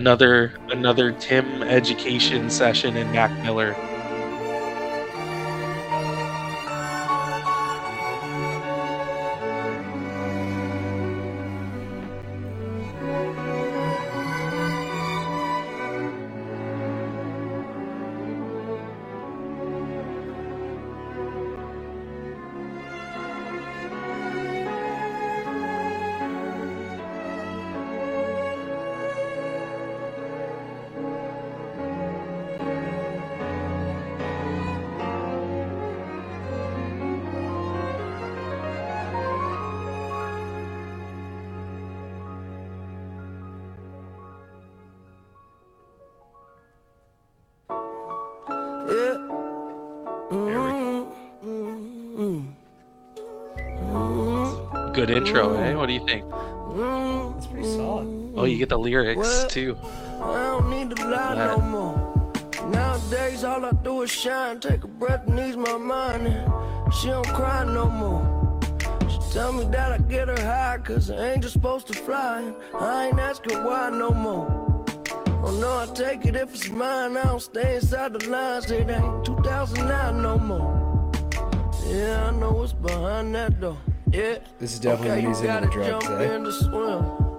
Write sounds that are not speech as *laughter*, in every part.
another another Tim education session in Mac Miller. Good intro, eh? What do you think? That's pretty solid. Oh, you get the lyrics too. I don't need to lie Yeah. no more. Nowadays, all I do is shine, take a breath and ease my mind. She don't cry no more. She tell me that I get her high, cause an angel's supposed to fly. I ain't asking why no more. Oh no, I take it if it's mine. I don't stay inside the lines. It ain't 2009 no more. Yeah, I know what's behind that door. Yeah. This is definitely Okay, when he's into the gotta drugs, eh? in to.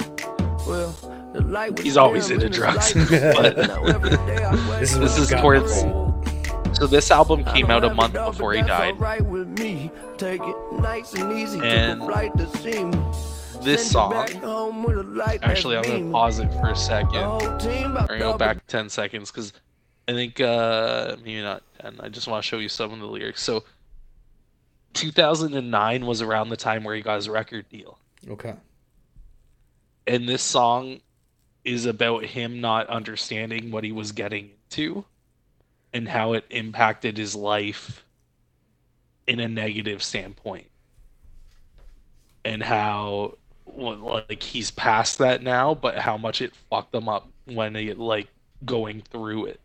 Well, the light He's always into and drugs, but- *laughs* dim. Now every day I wake This is This is towards- So this album came out a month before he died. alright with me. Take it nice and easy. And Took a flight to see me. This song, back home with a light actually, I'm gonna pause it for a second. whole team about Or go back 10 seconds because I think uh maybe not 10. I just want to show you some of the lyrics. So 2009 was around the time where he got his record deal. Okay. And this song is about him not understanding what he was getting into and how it impacted his life in a negative standpoint. And how like he's past that now, but how much it fucked him up when he like going through it,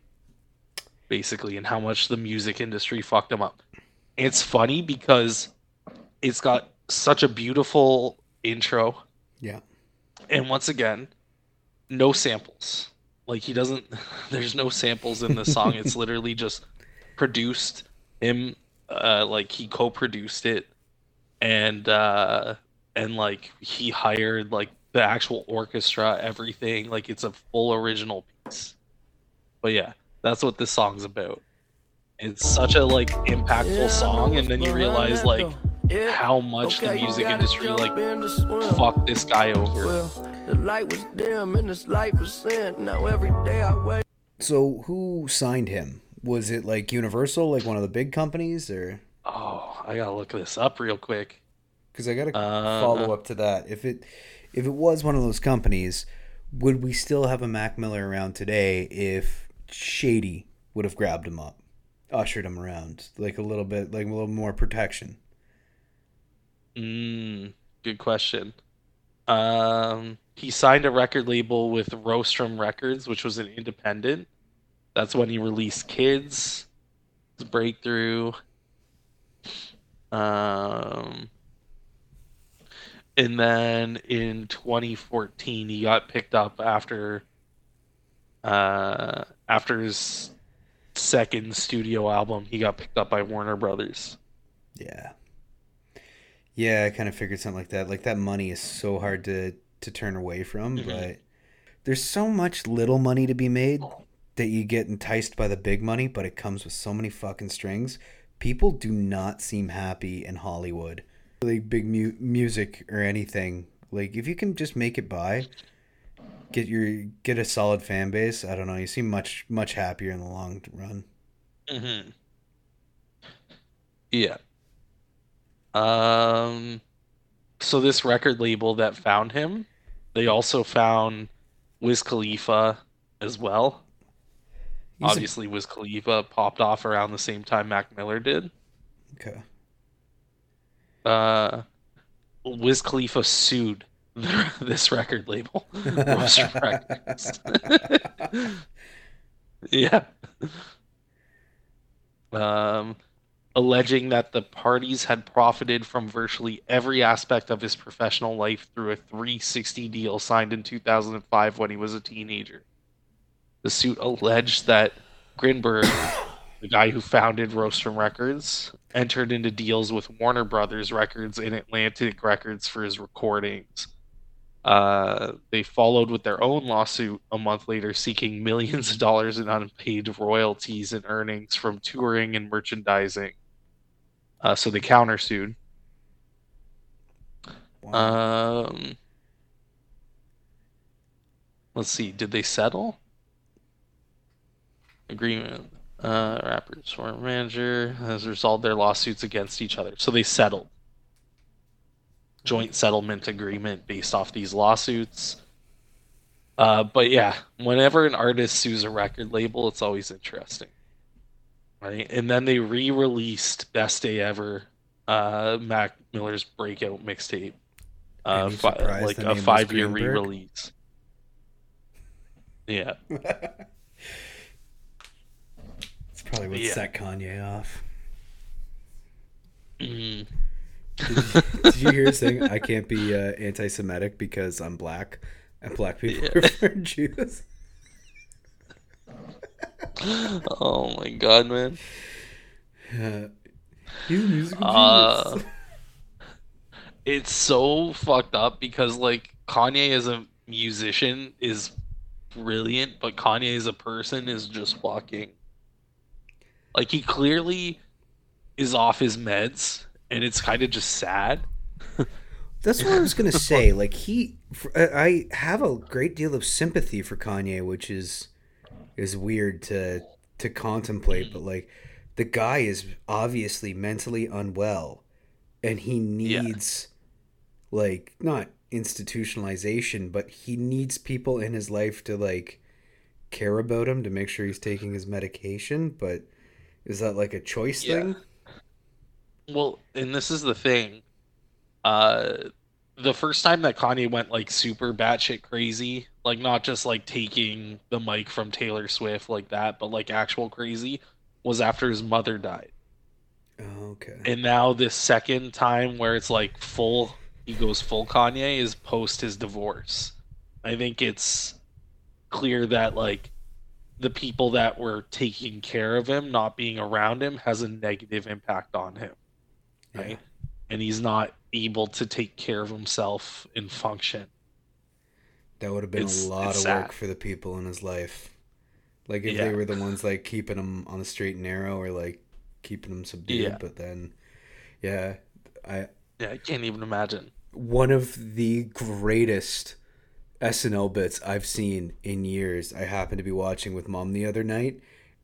basically, and how much the music industry fucked him up. It's funny because it's got such a beautiful intro, Yeah. and once again, no samples. Like he doesn't. *laughs* There's no samples in the song. it's *laughs* literally just produced him. Uh, like he co-produced it, and uh, and like he hired like the actual orchestra, everything. Like it's a full original piece. But yeah, that's what this song's about. It's such a like impactful Yeah, song, and then you realize like. Yeah. how much the Okay, you music industry like in fucked this guy over. Well, the light was dim and this light was sin. Now every day I wake So who signed him? Was it like Universal, like one of the big companies, or Oh, I gotta look this up real quick. because I got to Uh, follow up to that. If it if it was one of those companies, would we still have a Mac Miller around today if Shady would have grabbed him up, ushered him around, like a little bit, like a little more protection? Mm, good question. Um, he signed a record label with Rostrum Records, which was an independent. That's when he released Kids, his breakthrough. Um, and then in 2014, he got picked up after uh, after his second studio album. He got picked up by Warner Brothers. Yeah. Yeah, I kind of figured something like that. Like that money is so hard to to turn away from, Mhm. but there's so much little money to be made that you get enticed by the big money, but it comes with so many fucking strings. People do not seem happy in Hollywood. Like big mu- music or anything. Like if you can just make it by, get your get a solid fan base, I don't know, you seem much much happier in the long run. Mm-hmm. Yeah. Um. So this record label that found him, they also found Wiz Khalifa as well. He's a- Obviously, Wiz Khalifa popped off around the same time Mac Miller did. okay. Uh, Wiz Khalifa sued *laughs* this record label, *laughs* Rostrum Records. *laughs* yeah. Um, alleging that the parties had profited from virtually every aspect of his professional life through a 360 deal signed in 2005 when he was a teenager. The suit alleged that Grinberg, *coughs* the guy who founded Rostrum Records, entered into deals with Warner Brothers Records and Atlantic Records for his recordings. Uh, they followed with their own lawsuit a month later, seeking millions of dollars in unpaid royalties and earnings from touring and merchandising. Uh, so they countersued. Wow. Um, let's see. Did they settle? Agreement. Uh, rappers former manager has resolved their lawsuits against each other. So they settled. Joint settlement agreement based off these lawsuits. Uh, but yeah, whenever an artist sues a record label, it's always interesting. Right? And then they re released Best Day Ever, uh, Mac Miller's breakout mixtape. Uh, fi- like a five year re release. Yeah. *laughs* It's probably what Yeah. set Kanye off. Mm. Did you hear his thing? I can't be uh, anti-Semitic because I'm black, and black people Yeah. are *laughs* Jews. oh my god, man. Uh, he's a musical Uh, genius. *laughs* It's so fucked up because like Kanye as a musician is brilliant, but Kanye as a person is just walking. Like he clearly is off his meds, and it's kind of just sad. *laughs* That's what I was gonna say. Like he, I have a great deal of sympathy for Kanye, which is is weird to to contemplate. But like, the guy is obviously mentally unwell, and he Yeah. needs like not institutionalization, but he needs people in his life to like care about him to make sure he's taking his medication. But is that like a choice Yeah. thing? Well, and this is the thing. Uh the first time that Kanye went like super batshit crazy, like not just like taking the mic from Taylor Swift like that, but like actual crazy, was after his mother died. Oh, okay. And now this second time where it's like full he goes full Kanye is post his divorce. I think it's clear that like the people that were taking care of him not being around him has a negative impact on him Yeah. right? And he's not able to take care of himself and function. That would have been It's- a lot of it's work for the people in his life. Like if Yeah. they were the ones like keeping him on the straight and narrow or like keeping him subdued, Yeah. but then yeah, I Yeah, I can't even imagine. one of the greatest SNL bits I've seen in years. I happened to be watching with mom the other night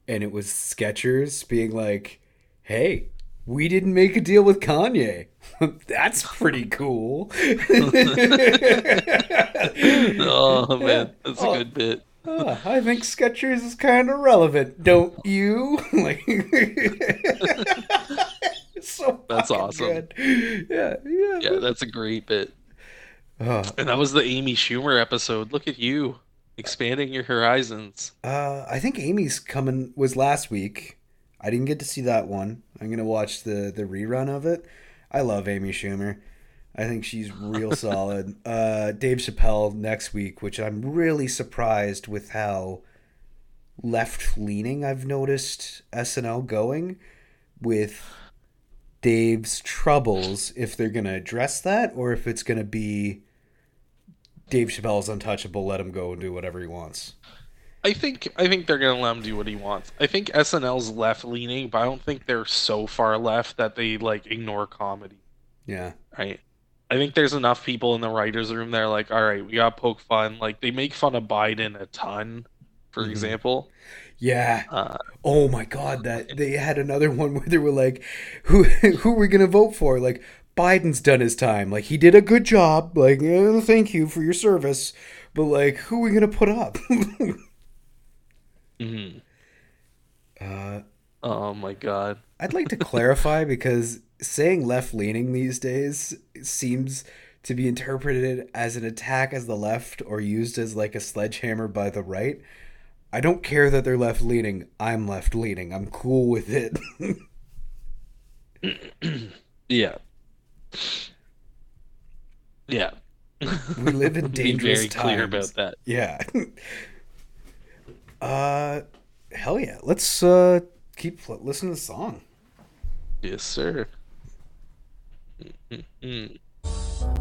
and it was Skechers being like, "Hey, we didn't make a deal with Kanye. *laughs* That's pretty cool." *laughs* oh man, that's a Oh. good bit. Ah, I think Skechers is kind of relevant, don't you? *laughs* like, so That's awesome. good. Yeah, yeah. Yeah, that's a great bit. Uh, And that was the Amy Schumer episode. Look at you expanding your horizons. uh, I think Amy's coming was last week. I didn't get to see that one. I'm gonna watch the the rerun of it. I love Amy Schumer. I think she's real *laughs* solid. Uh, Dave Chappelle next week, which I'm really surprised with how left leaning I've noticed SNL going with Dave's troubles. If they're gonna address that, or if it's gonna be Dave Chappelle's untouchable, let him go and do whatever he wants. I think I think they're gonna let him do what he wants. I think SNL's left leaning, but I don't think they're so far left that they like ignore comedy. Yeah, right? I think there's enough people in the writers' room that are like, all right, we got poke fun. Like they make fun of Biden a ton, for Mhm. example. yeah. Uh, Oh my god, that they had another *laughs* one where they were like, "Who who are we gonna vote for?" Like Biden's done his time. Like he did a good job. Like eh, thank you for your service. But like, who are we gonna put up? *laughs* mhm. uh, Oh my god. I'd like to *laughs* clarify because saying left leaning these days seems to be interpreted as an attack as the left or used as like a sledgehammer by the right. I don't care that they're left leaning. I'm left leaning. I'm cool with it. *coughs* yeah. Yeah. We live in *laughs* Be dangerous very clear times. about that. Yeah. *laughs* uh, hell yeah. Let's uh keep l- listening to the song. Yes, sir.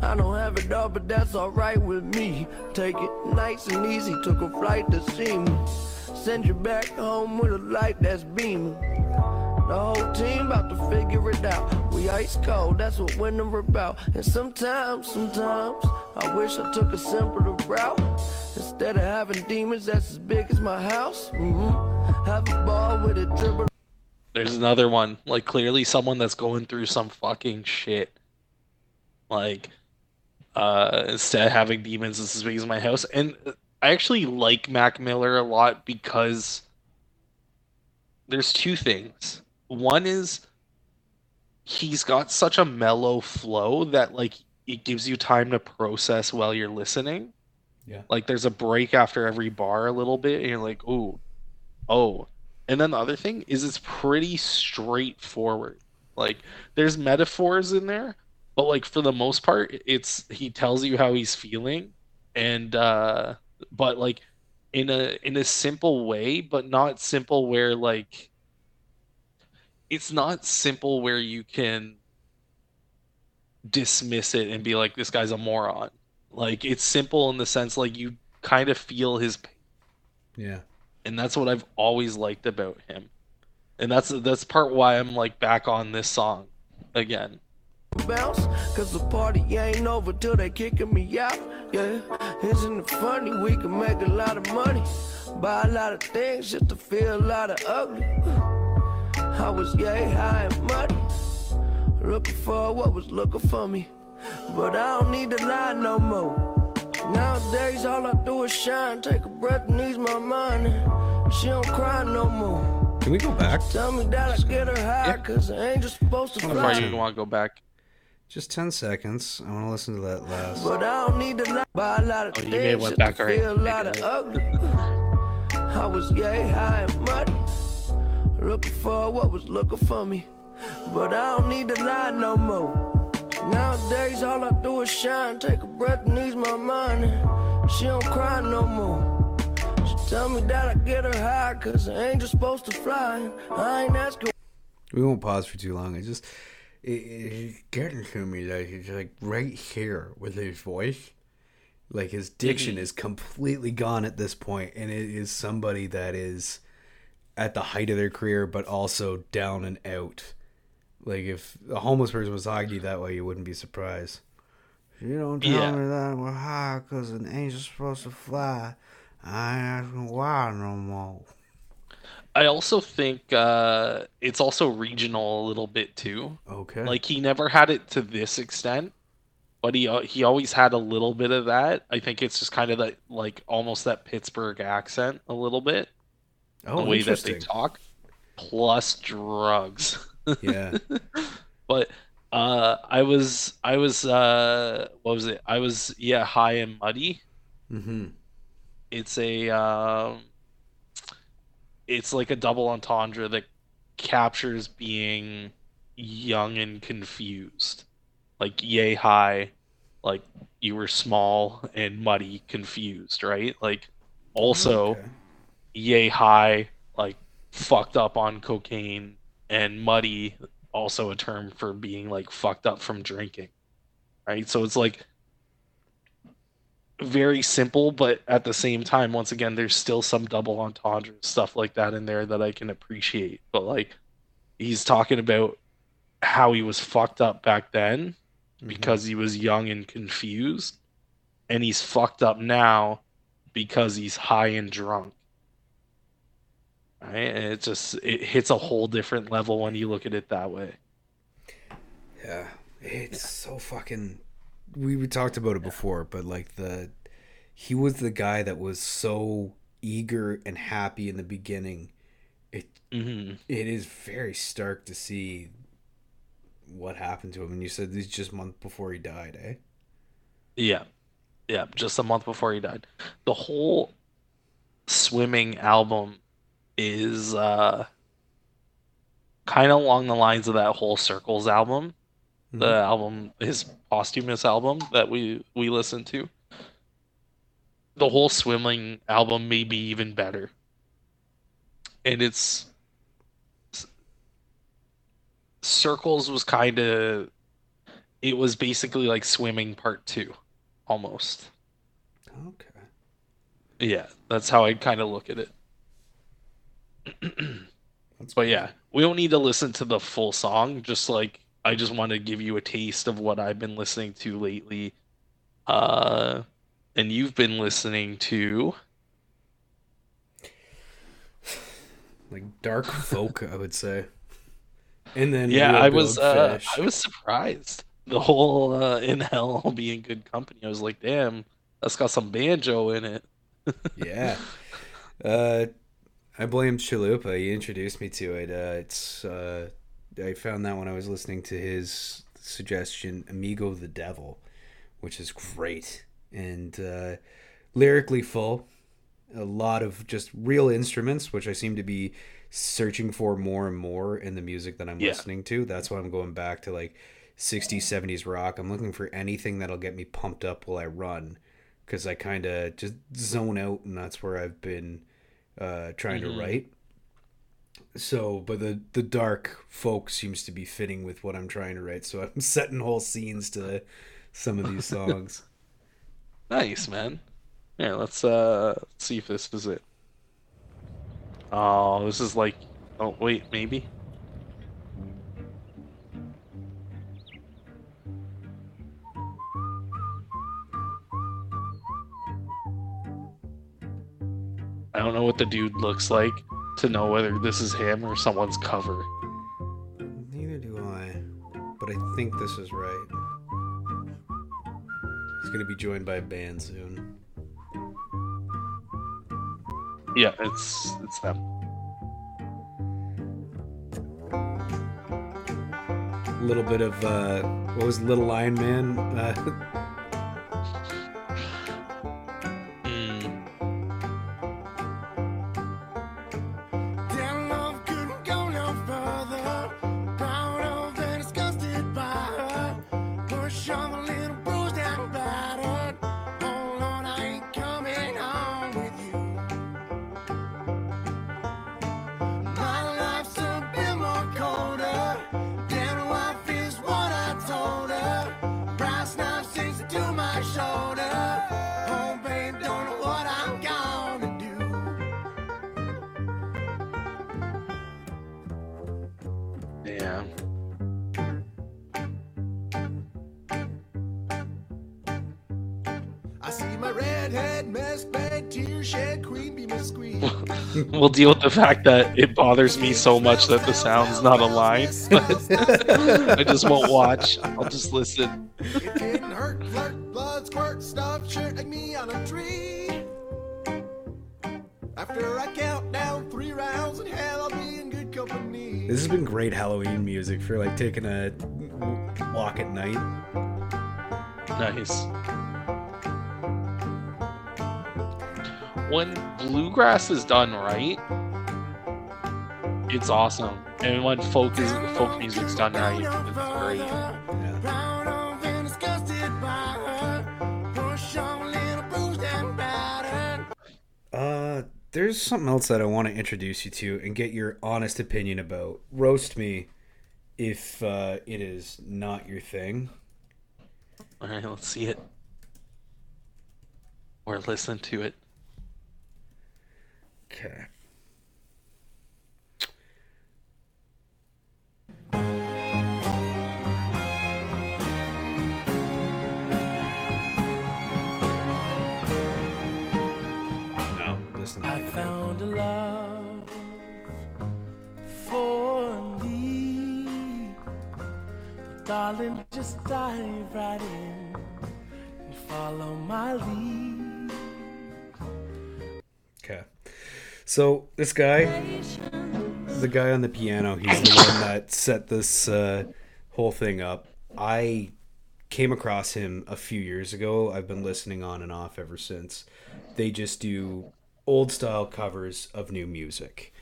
I don't have it all, but that's alright with me. Take it nice and easy, took a flight to see me. Send you back home with a light that's beaming. The whole team about to figure it out. We ice cold, that's what winter about. And sometimes, sometimes, I wish I took a simpler route. Instead of having demons that's as big as my house. hmm Have a ball with a dribble. There's another one. Like clearly someone that's going through some fucking shit. Like uh instead of having demons that's as big as my house. And I actually like Mac Miller a lot because there's two things. One is he's got such a mellow flow that like it gives you time to process while you're listening. Yeah. Like there's a break after every bar a little bit and you're like, "Oh, oh." And then the other thing is it's pretty straightforward. Like there's metaphors in there, but like for the most part it's he tells you how he's feeling and uh but like in a in a simple way, but not simple where like it's not simple where you can dismiss it and be like this guy's a moron. Like it's simple in the sense like you kind of feel his pain. Yeah. and that's what I've always liked about him. And that's that's part why I'm like back on this song again. bounce Cause the party ain't over till they kicking me out. Yeah, isn't it funny? We can make a lot of money. Buy a lot of things just to feel a lot of ugly. I was yay high and muddy. Looking for what was looking for me But I don't need to lie no more Nowadays all I do is shine Take a breath and ease my mind She don't cry no more Can we go back? Tell me that I get her high Cause I ain't just supposed to How far you want to go back? Just 10 seconds. I want to listen to that last. But I don't need to lie. Buy a lot of Oh, you things may went back already. feel a lot of ugly. I was yay high and muddy, looking for what was looking for me. But I don't need to lie no more. Nowadays all I do is shine, take a breath and ease my mind. She don't cry no more. She tell me that I get her high, cause I ain't supposed to fly. I ain't asking We won't pause for too long. I just. It, it's getting to me that he's like right here with his voice. Like his diction is completely gone at this point, and it is somebody that is at the height of their career, but also down and out. Like if a homeless person was talking to you that way, you wouldn't be surprised. You don't tell Yeah. me that we're high because an angel's supposed to fly. I ain't asking why no more. I also think uh, it's also regional a little bit too. Okay. Like he never had it to this extent, but he uh, he always had a little bit of that. I think it's just kind of that like almost that Pittsburgh accent a little bit, oh, the way that they talk, plus drugs. *laughs* Yeah. *laughs* but uh i was i was uh what was it i was yeah high and muddy mm-hmm. it's a um it's like a double entendre that captures being young and confused like yay high like you were small and muddy confused right like also Okay. yay high, like fucked up on cocaine, and muddy, also a term for being like fucked up from drinking. Right? So it's like very simple, but at the same time, once again, there's still some double entendre stuff like that in there that I can appreciate. But like he's talking about how he was fucked up back then mm-hmm. because he was young and confused, and he's fucked up now because he's high and drunk. Right? And it just it hits a whole different level when you look at it that way. Yeah, it's so fucking. We we talked about it before, but like the, he was the guy that was so eager and happy in the beginning. It hmm it is very stark to see what happened to him. And you said this just month before he died, eh? Yeah. Yeah, just a month before he died. The whole swimming album is uh kind of along the lines of that whole Circles album, the Mhm. album, his posthumous album that we we listened to. The whole Swimming album may be even better, and it's Circles was kind of it was basically like Swimming Part Two, almost. Okay. Yeah, that's how I kind of look at it. *clears throat* But yeah, we don't need to listen to the full song. Just like I just want to give you a taste of what I've been listening to lately. Uh, and you've been listening to like dark folk, I would say. And then yeah, I was uh, I was surprised. The whole uh, in hell *laughs* being good company. I was like, damn, that's got some banjo in it. *laughs* yeah. Uh, I blame Chalupa. He introduced me to it. Uh, it's uh, I found that when I was listening to his suggestion, "Amigo the Devil," which is great and uh, lyrically full. A lot of just real instruments, which I seem to be searching for more and more in the music that I'm Yeah. listening to. That's why I'm going back to like 60s, 70s rock. I'm looking for anything that'll get me pumped up while I run because I kind of just zone out, and that's where I've been uh, trying Mhm. to write. So, but the the dark folk seems to be fitting with what I'm trying to write. So I'm *laughs* setting whole scenes to some of these *laughs* songs. Nice, man. Yeah, let's uh let's see if this is it. Oh, this is like oh wait, maybe. I don't know what the dude looks like to know whether this is him or someone's cover. Neither do I, but I think this is right. He's gonna be joined by a band soon. Yeah, it's it's them. A little bit of uh, what was Little Lion Man? Uh, *laughs* We'll deal with the fact that it bothers me so much that the sound's not aligned. *laughs* I just won't watch. I'll just listen. It didn't hurt, flirt, blood squirt, stuff shirt me on a tree. After I count down three rounds in hell, I'll be in good company. this has been great Halloween music for like taking a walk at night. Nice. When bluegrass is done right, it's awesome. And when folk is folk music's done right, it's great. Yeah. Proud of and disgusted by her. Push on a little bruised and battered. Uh, there's something else that I want to introduce you to and get your honest opinion about. Roast me if uh, it is not your thing. All right, let's see it. Or listen to it. Okay. No, listen. I found a love for me. Darling, just dive right in and follow my lead. So this guy, the guy on the piano, he's the one that set this uh, whole thing up. I came across him a few years ago. I've been listening on and off ever since. They just do old style covers of new music.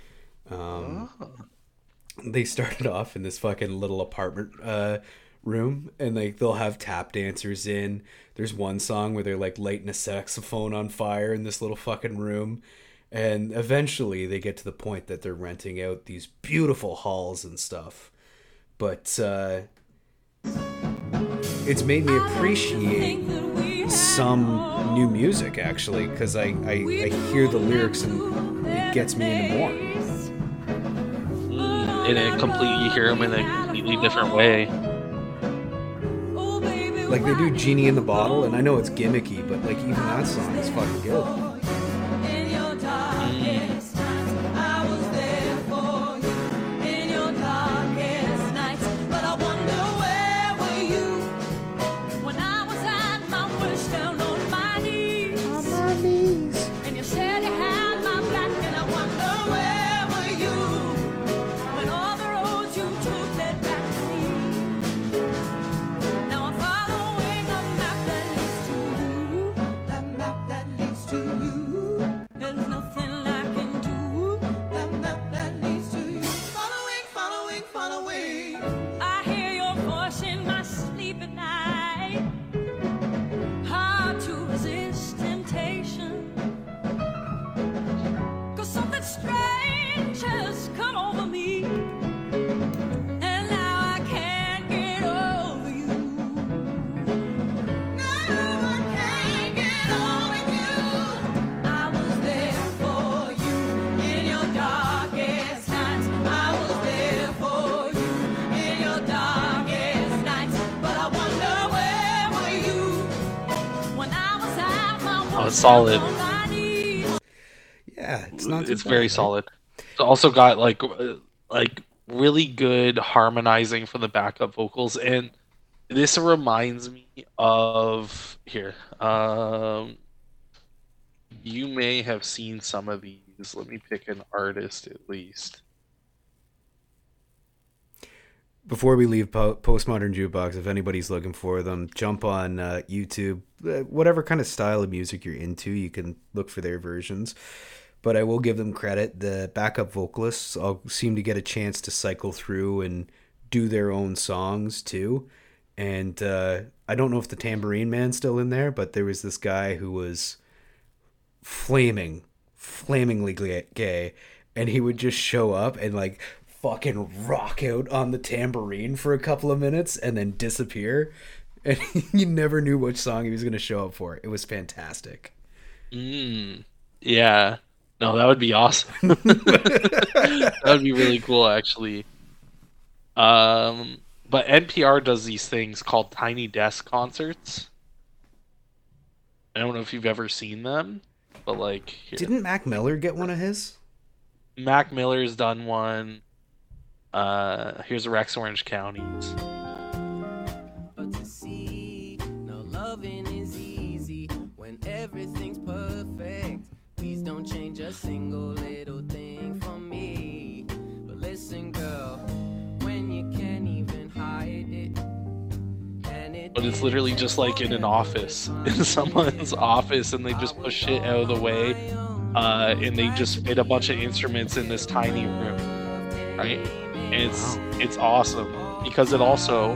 Um, they started off in this fucking little apartment uh, room, and like they'll have tap dancers in. There's one song where they're like lighting a saxophone on fire in this little fucking room, and eventually they get to the point that they're renting out these beautiful halls and stuff. But uh, it's made me appreciate some new music actually because I, I, I hear the lyrics and it gets me into more. In a completely, you hear them in a completely different way. Like they do Genie in the Bottle, and I know it's gimmicky, but like even that song is fucking good. Solid. on my knees. Yeah, it's not. It's bad, very right? solid. It's also got like uh, like really good harmonizing for the backup vocals, and this reminds me of here. Um, you may have seen some of these. Let me pick an artist at least. Before we leave po- Postmodern Jukebox, if anybody's looking for them, jump on uh, YouTube. Uh, whatever kind of style of music you're into, you can look for their versions. But I will give them credit. The backup vocalists all seem to get a chance to cycle through and do their own songs too. And uh, I don't know if the Tambourine Man's still in there, but there was this guy who was flaming, flamingly gay, and he would just show up and like fucking rock out on the tambourine for a couple of minutes and then disappear. *laughs* And you never knew which song he was going to show up for. It was fantastic. Mm, yeah. No, that would be awesome. *laughs* that would be really cool, actually. Um, but NPR does these things called Tiny Desk concerts. I don't know if you've ever seen them, but like, here. Didn't Mac Miller get one of his? Mac Miller's done one. Uh, here's Rex Orange County's. But to see no loving is easy when everything's perfect. Please don't change a single little thing for me. But listen, girl, when you can't even hide it. it But it's literally just like in an office, *laughs* in someone's office, and they just push shit out of the way, uh, and they just fit a bunch of instruments in this tiny room, right? And it's it's awesome because it also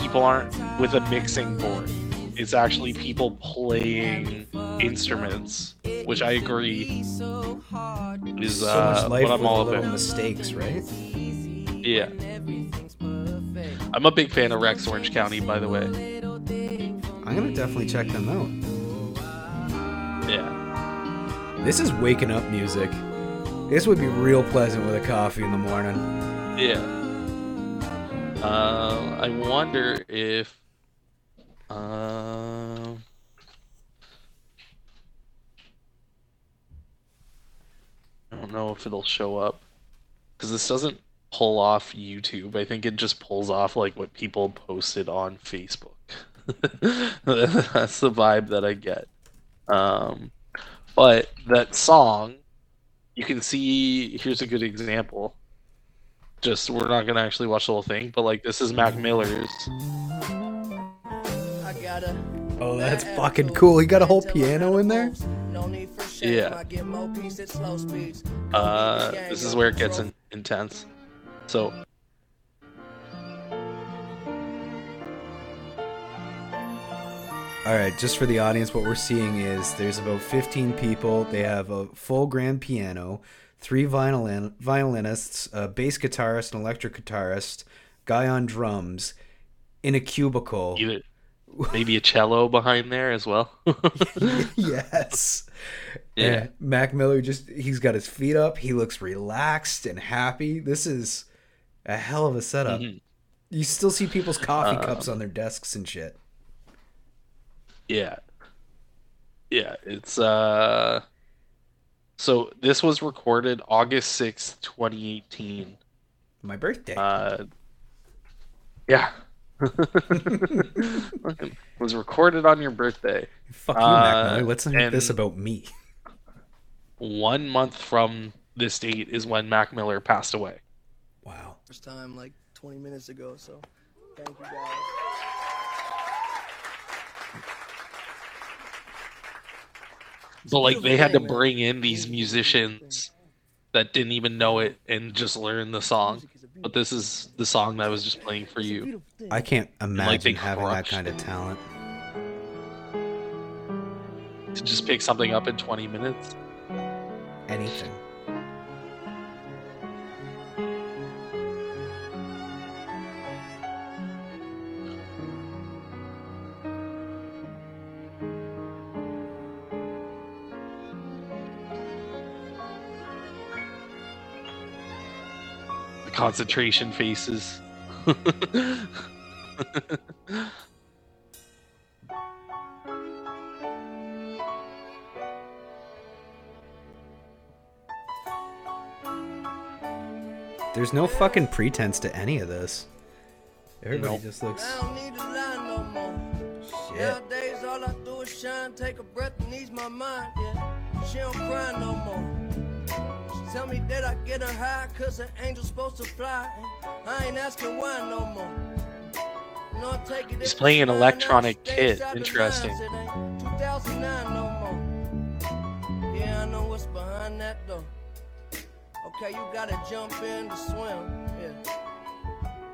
people aren't with a mixing board. It's actually people playing instruments, which I agree is so uh, much life what I'm all about. mistakes, right? Yeah, I'm a big fan of Rex Orange County, by the way. I'm going to definitely check them out. Yeah. This is waking up music. This would be real pleasant with a coffee in the morning. Yeah. Uh, I wonder if. Uh, I don't know if it'll show up because this doesn't pull off YouTube. I think it just pulls off like what people posted on Facebook. *laughs* That's the vibe that I get. Um, but that song, you can see. Here's a good example just we're not gonna actually watch the whole thing, but like this is Mac Miller's. I gotta Oh, that's fucking cool. He got a whole piano in there? Yeah. Uh, this is where it gets in- intense. So All right, just for the audience, what we're seeing is there's about 15 people. They have a full grand piano, three violin violinists, a bass guitarist, an electric guitarist, guy on drums, in a cubicle. either maybe a cello behind there as well. *laughs* *laughs* yes. Yeah. And Mac Miller just he's got his feet up. He looks relaxed and happy. This is a hell of a setup. Mhm. You still see people's coffee Um, cups on their desks and shit. Yeah. Yeah, it's uh so this was recorded August 6th, 2018. My birthday. Uh yeah. *laughs* *laughs* Fucking was recorded on your birthday. Fuck you, Mac uh, Miller. Let's not make this about me. One month from this date is when Mac Miller passed away. Wow. First time like 20 minutes ago, so thank you guys. But like they had to bring in these Beautiful, beautiful musicians that didn't even know it and just learn the song. Music is a beautiful But this is the song that I was just playing for you. I can't imagine they having that kind of talent. To just pick something up in 20 minutes. Anything. Concentration faces. There's no fucking pretense to any of this. Everybody Nope. just looks I don't need to lie no more. shit. Nowadays, all I do is shine, take a breath and ease my mind. Yeah, she don't cry no more. She tell me that I get her high, cause an angel's supposed to fly. I ain't asking why no more. You know, I take it He's playing an electronic kit. Interesting. It ain't 2009 no more. Yeah, I know what's behind that door. Okay, you gotta jump in to swim. Yeah.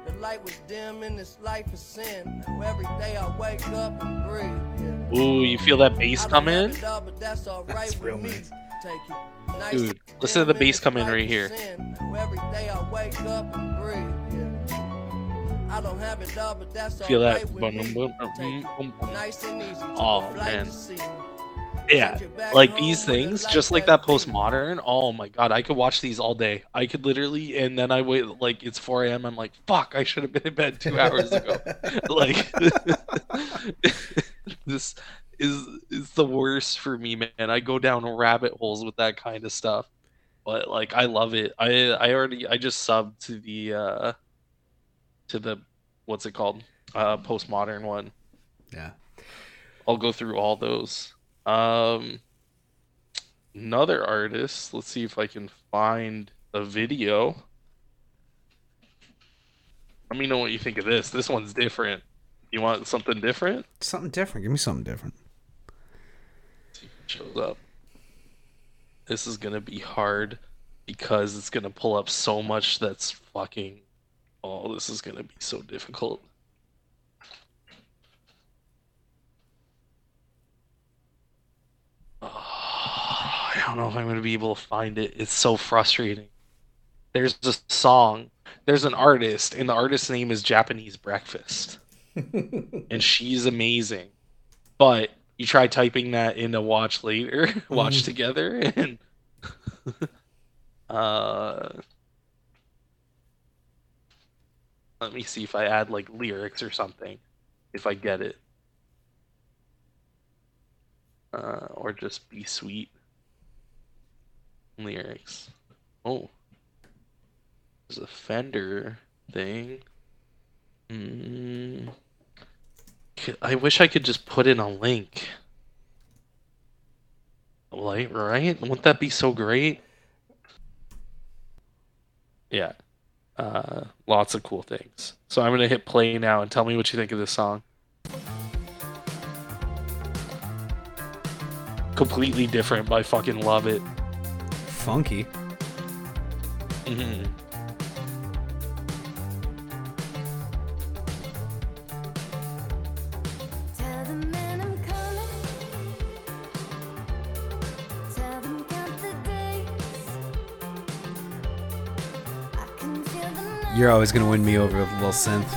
The light was dim in this life of sin. Now every day I wake up and breathe. Yeah. Ooh, you feel that bass come in? all, but that's all right That's with real me. nice. Take it. Nice Dude, listen to the dim bass this come in life right here. every day I wake up and breathe. I don't have it all, but that's all Feel that? right with me. boom, Take boom, it. boom, boom. Nice and easy. Oh, man. to see me. Yeah. Send you back Like these things, just like that postmodern. Oh my god, I could watch these all day. I could literally, and then I wait like it's 4 a.m. I'm like, fuck, I should have been in bed two hours ago. *laughs* like *laughs* this is is the worst for me, man. I go down rabbit holes with that kind of stuff. But like I love it. I I already I just subbed to the uh to the what's it called? Uh postmodern one. Yeah. I'll go through all those. Um another artist, let's see if I can find a video. Let me know what you think of this. This one's different. You want something different? Something different. Give me something different. See if it shows up. This is gonna be hard because it's gonna pull up so much that's fucking. Oh, this is gonna be so difficult. Oh, I don't know if I'm gonna be able to find it. It's so frustrating. There's a song, there's an artist, and the artist's name is Japanese Breakfast *laughs* and she's amazing. But you try typing that in a watch later, *laughs* watch Mhm. together, *laughs* and uh, let me see if I add like lyrics or something, if I get it, uh, or just be sweet lyrics. Oh, there's a Fender thing. Mm. C- I wish I could just put in a link. Like, right? Wouldn't that be so great? Yeah. Uh, lots of cool things. So I'm gonna hit play now and tell me what you think of this song. Completely different, but I fucking love it. Funky. Mhm. You're always gonna win me over with a little synth.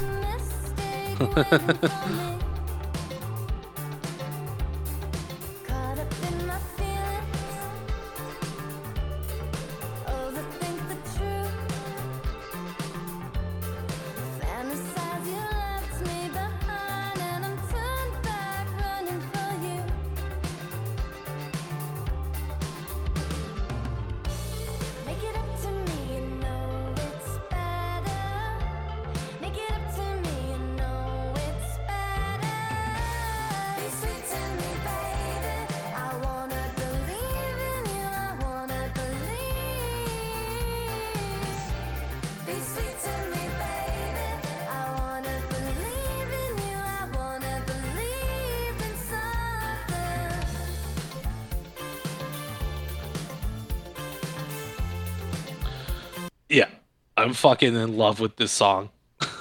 I'm fucking in love with this song.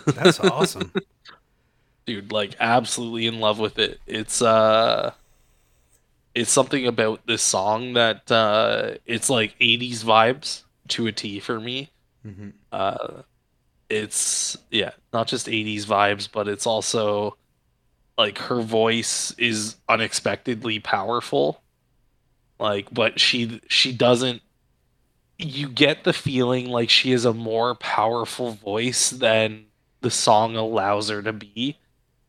That's *laughs* awesome. dude like absolutely in love with it it's uh it's something about this song that uh it's like 80s vibes to a t for me Mhm. uh it's yeah not just 80s vibes but it's also like her voice is unexpectedly powerful like but she she doesn't you get the feeling like she is a more powerful voice than the song allows her to be.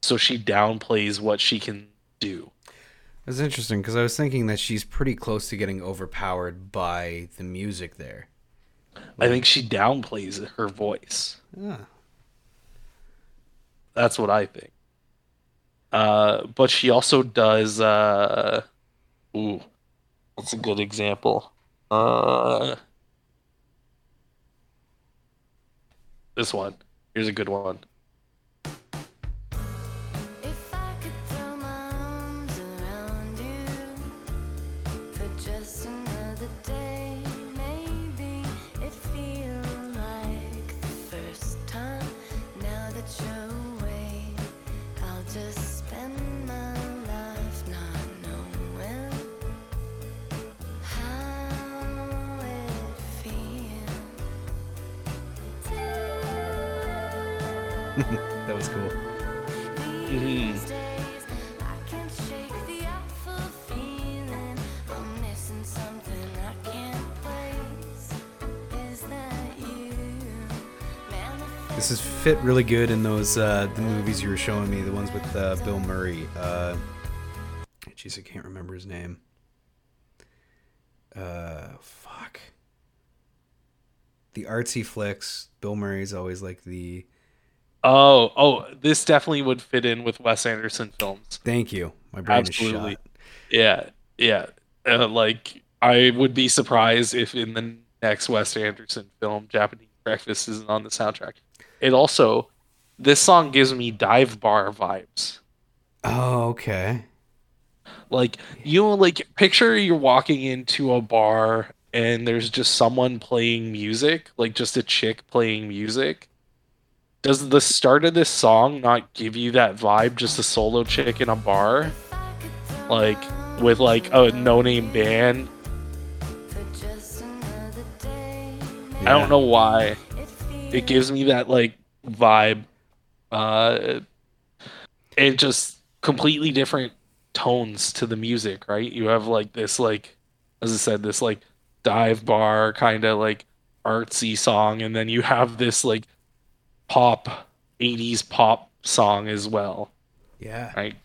So she downplays what she can do. That's interesting because I was thinking that she's pretty close to getting overpowered by the music there. i think she downplays her voice. Ah, that's what i think. Uh but she also does uh ooh that's a good example. Uh this one. Here's a good one fit really good in those uh, the movies you were showing me, the ones with uh, Bill Murray. Uh, jeez, I can't remember his name. Uh, fuck. The artsy flicks. Bill Murray's always like the. oh oh this definitely would fit in with wes anderson films Thank you. My brain Absolutely. is shot. Yeah, yeah. Uh, like I would be surprised if in the next Wes Anderson film, Japanese Breakfast isn't on the soundtrack. It also, this song gives me dive bar vibes. Oh, okay. Like you know, like picture you're walking into a bar and there's just someone playing music, like just a chick playing music. Does the start of this song not give you that vibe? Just a solo chick in a bar, I could throw like with like a no-name band for just another day. I don't know why. It gives me that like vibe. Uh it just completely different tones to the music, right? You have like this like as I said, this like dive bar kind of like artsy song and then you have this like pop 80s pop song as well, Yeah. right?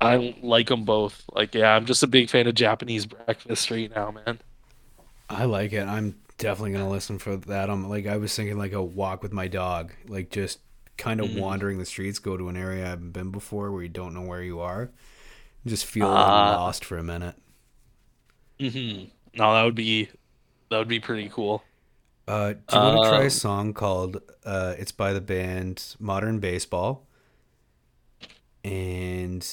I like them both. Like yeah, I'm just a big fan of Japanese breakfast right now, man. I like it. I'm definitely gonna listen for that. I'm like I was thinking like a walk with my dog, like just kind of Mhm. wandering the streets, go to an area I haven't been before where you don't know where you are, just feel Ah. lost for a minute. Mm-hmm. No, that would be that would be pretty cool. Uh, do you want to try Um, a song called uh, "It's by the band Modern Baseball," and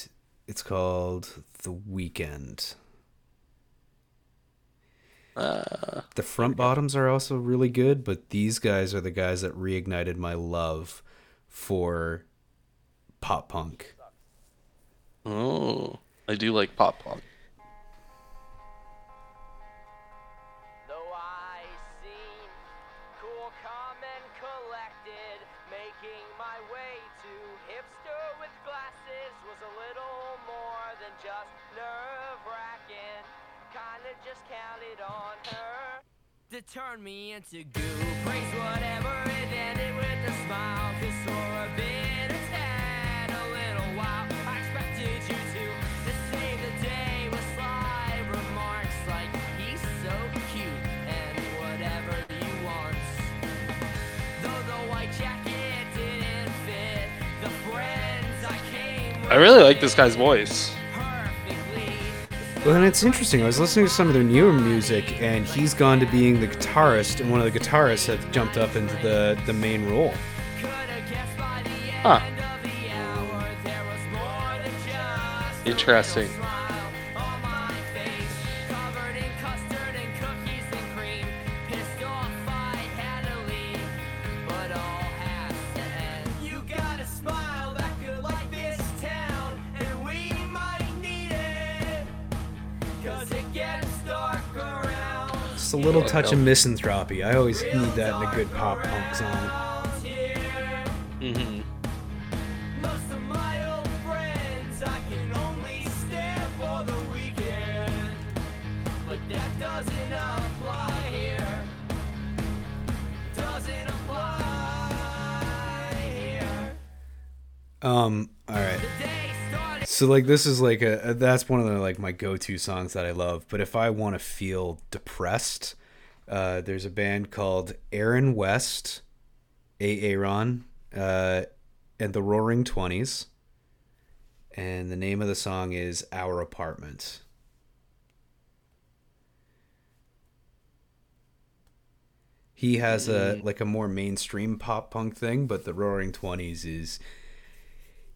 it's called "The Weekend." Uh The front bottoms are also really good, but these guys are the guys that reignited my love for pop punk. Oh, I do like pop punk. To turn me into goo. Praise whatever it ended with a smile. Cause for a bit a little while, I expected you to, to save the day with sly remarks like he's so cute and whatever you want. Though the white jacket didn't fit the friends I came I really like this guy's voice. Well, and it's interesting. I was listening to some of their newer music, and he's gone to being the guitarist, and one of the guitarists has jumped up into the, the main role. Huh. End little oh, touch of misanthropy. I always need that in a good pop punk song. So like this is like a that's one of the like my go-to songs that I love. But if I want to feel depressed, uh, there's a band called Aaron West, Aaron, uh, and the Roaring Twenties, and the name of the song is Our Apartment. He has a like a more mainstream pop punk thing, but the Roaring Twenties is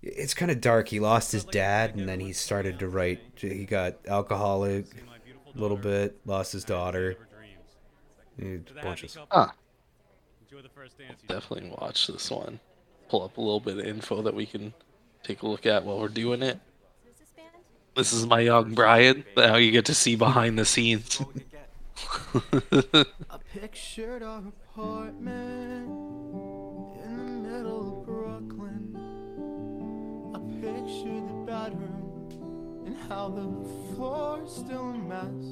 it's kind of dark. He lost his dad, and then he started to write. He got alcoholic a little bit, lost his daughter. A bunch Ah, Enjoy the first dance. you definitely watch this one. Pull up a little bit of info that we can take a look at while we're doing it. This is my young Brian. Now you get to see behind the scenes. I *laughs* pictured our apartment I pictured the bedroom and how the floor's still a mess.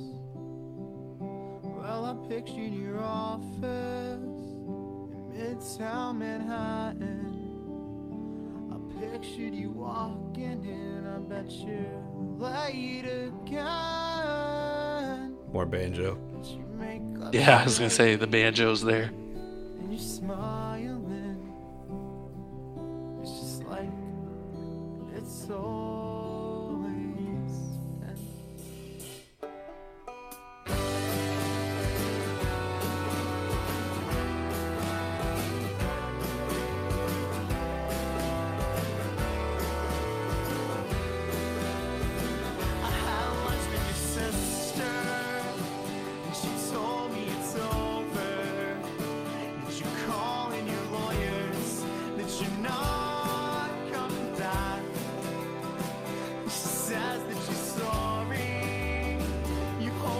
Well, I pictured your office in Midtown Manhattan. I pictured you walking in. I bet you're late again. more banjo. But you make yeah, I was gonna say the banjo's there. and you're smiling. It's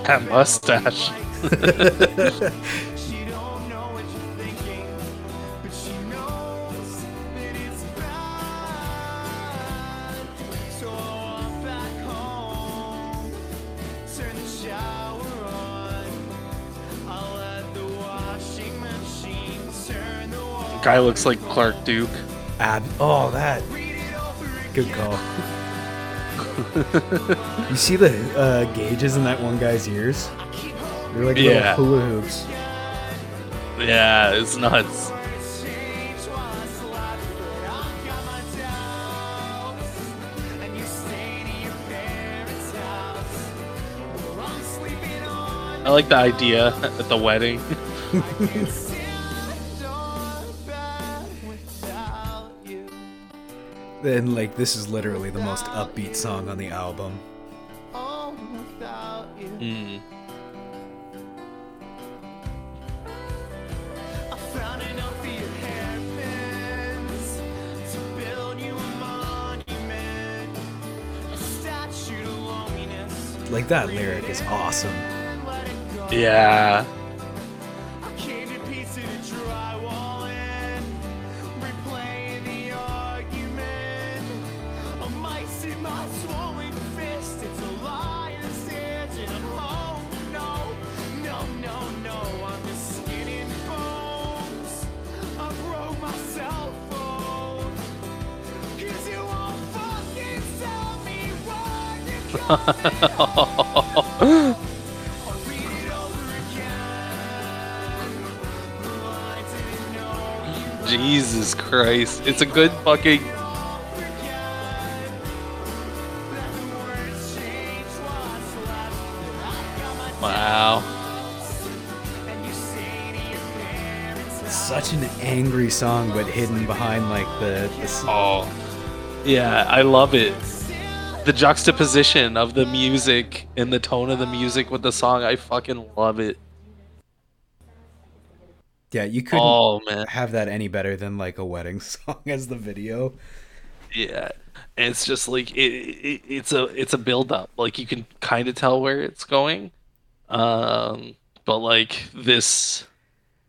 the mustache. *laughs* Guy looks like Clark Duke. Ab. Oh, that Read it over again. good call. You see the uh, gauges in that one guy's ears? They're like Yeah. little hula hoops. Yeah, it's nuts. Change what's left, but I've got my doubts. And you stay to your parents' house. Well, I'm sleeping on I like the idea at the wedding. *laughs* Then like this is literally the most upbeat song on the album. Oh, without you. Mm. I found enough of your hairpins to build you a monument, a statue to loneliness. Like that lyric is awesome. Let it go. Yeah. Christ. It's a good fucking. Wow. Such an angry song, but hidden behind like the. the Oh. Yeah, I love it. The juxtaposition of the music and the tone of the music with the song, I fucking love it. Yeah, you couldn't Oh man. have that any better than like a wedding *laughs* song as the video. Yeah, and it's just like it, it, it's a it's a build up. Like you can kind of tell where it's going, um, but like this,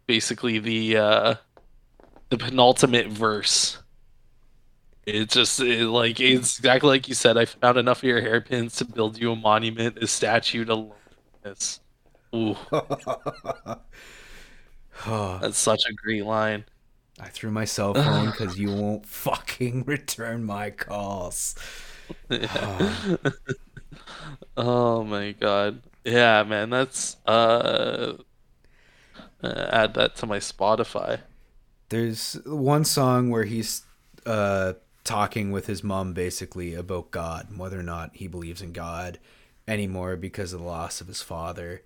basically the uh, the penultimate verse. It just it, like it's exactly like you said. I found enough of your hairpins to build you a monument, a statue to loneliness. Ooh, Oh, *laughs* that's such a great line. I threw my cell phone because you won't fucking *laughs* return my calls. *laughs* Oh my god. Yeah, man, that's uh, uh add that to my Spotify. There's one song where he's uh, talking with his mom basically about God, and whether or not he believes in God anymore because of the loss of his father.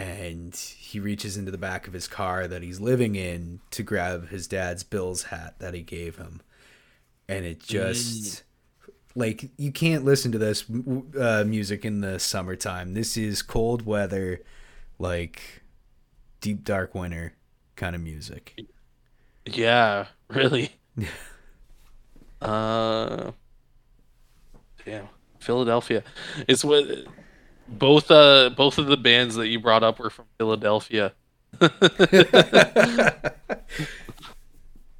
And he reaches into the back of his car that he's living in to grab his dad's Bill's hat that he gave him. And it just. Like, you can't listen to this uh, music in the summertime. This is cold weather, like deep, dark winter kind of music. Yeah, *laughs* really. *laughs* uh Damn. Philadelphia. It's what both uh both of the bands that you brought up were from Philadelphia. *laughs* *laughs*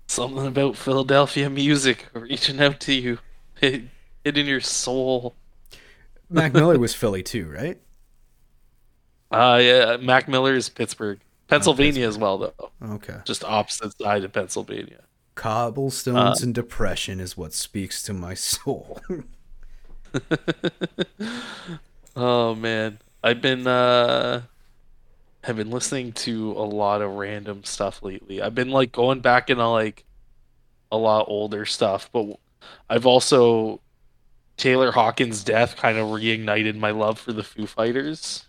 Something about Philadelphia music reaching out to you. Hit, hit in your soul. Mac Miller was Philly too, right? Uh yeah, Mac Miller is Pittsburgh. Pennsylvania as well though. Okay. Just opposite side of Pennsylvania. Cobblestones and depression is what speaks to my soul. *laughs* Oh man, I've been uh have been listening to a lot of random stuff lately. I've been like going back into like a lot older stuff, but I've also Taylor Hawkins' death kind of reignited my love for the Foo Fighters.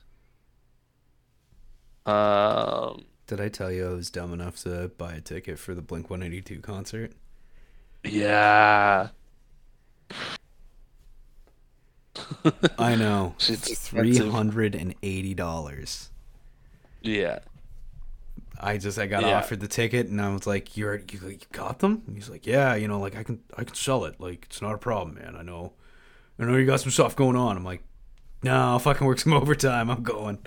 Um, Did I tell you I was dumb enough to buy a ticket for the Blink 182 concert? yeah, *laughs* I know. It's Three expensive. hundred and eighty dollars. yeah. I just I got Yeah. offered the ticket and I was like, "You're you, you got them?" And he's like, "Yeah, you know, like I can I can sell it. Like it's not a problem, man. I know, I know you got some stuff going on." I'm like, "No, I'll fucking work some *laughs* overtime. I'm going."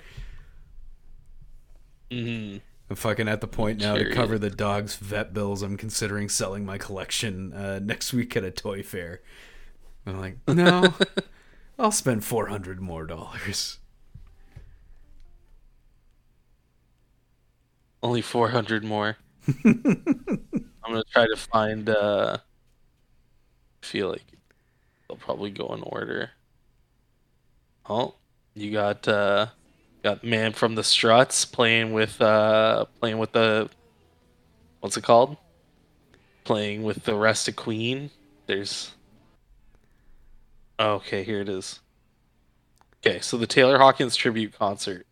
hmm I'm fucking at the point now to cover the dog's vet bills. I'm considering selling my collection uh, next week at a toy fair. I'm like, no, *laughs* I'll spend four hundred more dollars. Only 400 more. *laughs* I'm gonna try to find. uh I feel like they'll probably go in order. Oh, you got uh got man from the struts playing with uh playing with the what's it called? Playing with the rest of Queen. There's okay, here it is. Okay, so the Taylor Hawkins tribute concert.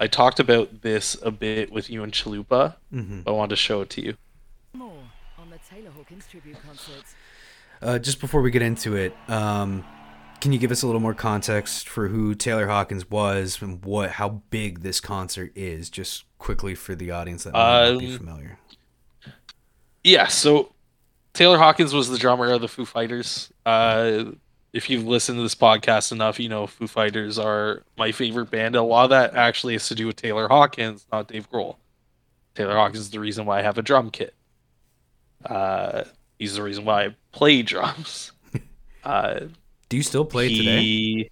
I talked about this a bit with you and Chalupa. Mm-hmm. I wanted to show it to you. More on the Taylor Hawkins tribute concerts. Uh, just before we get into it, um, can you give us a little more context for who Taylor Hawkins was and what how big this concert is? Just quickly for the audience that might not be Um, familiar. Yeah, so Taylor Hawkins was the drummer of the Foo Fighters. Uh, if you've listened to this podcast enough, you know Foo Fighters are my favorite band. A lot of that actually has to do with Taylor Hawkins, not Dave Grohl. Taylor Hawkins is the reason why I have a drum kit. Uh, he's the reason why I play drums. *laughs* Uh, Do you still play today?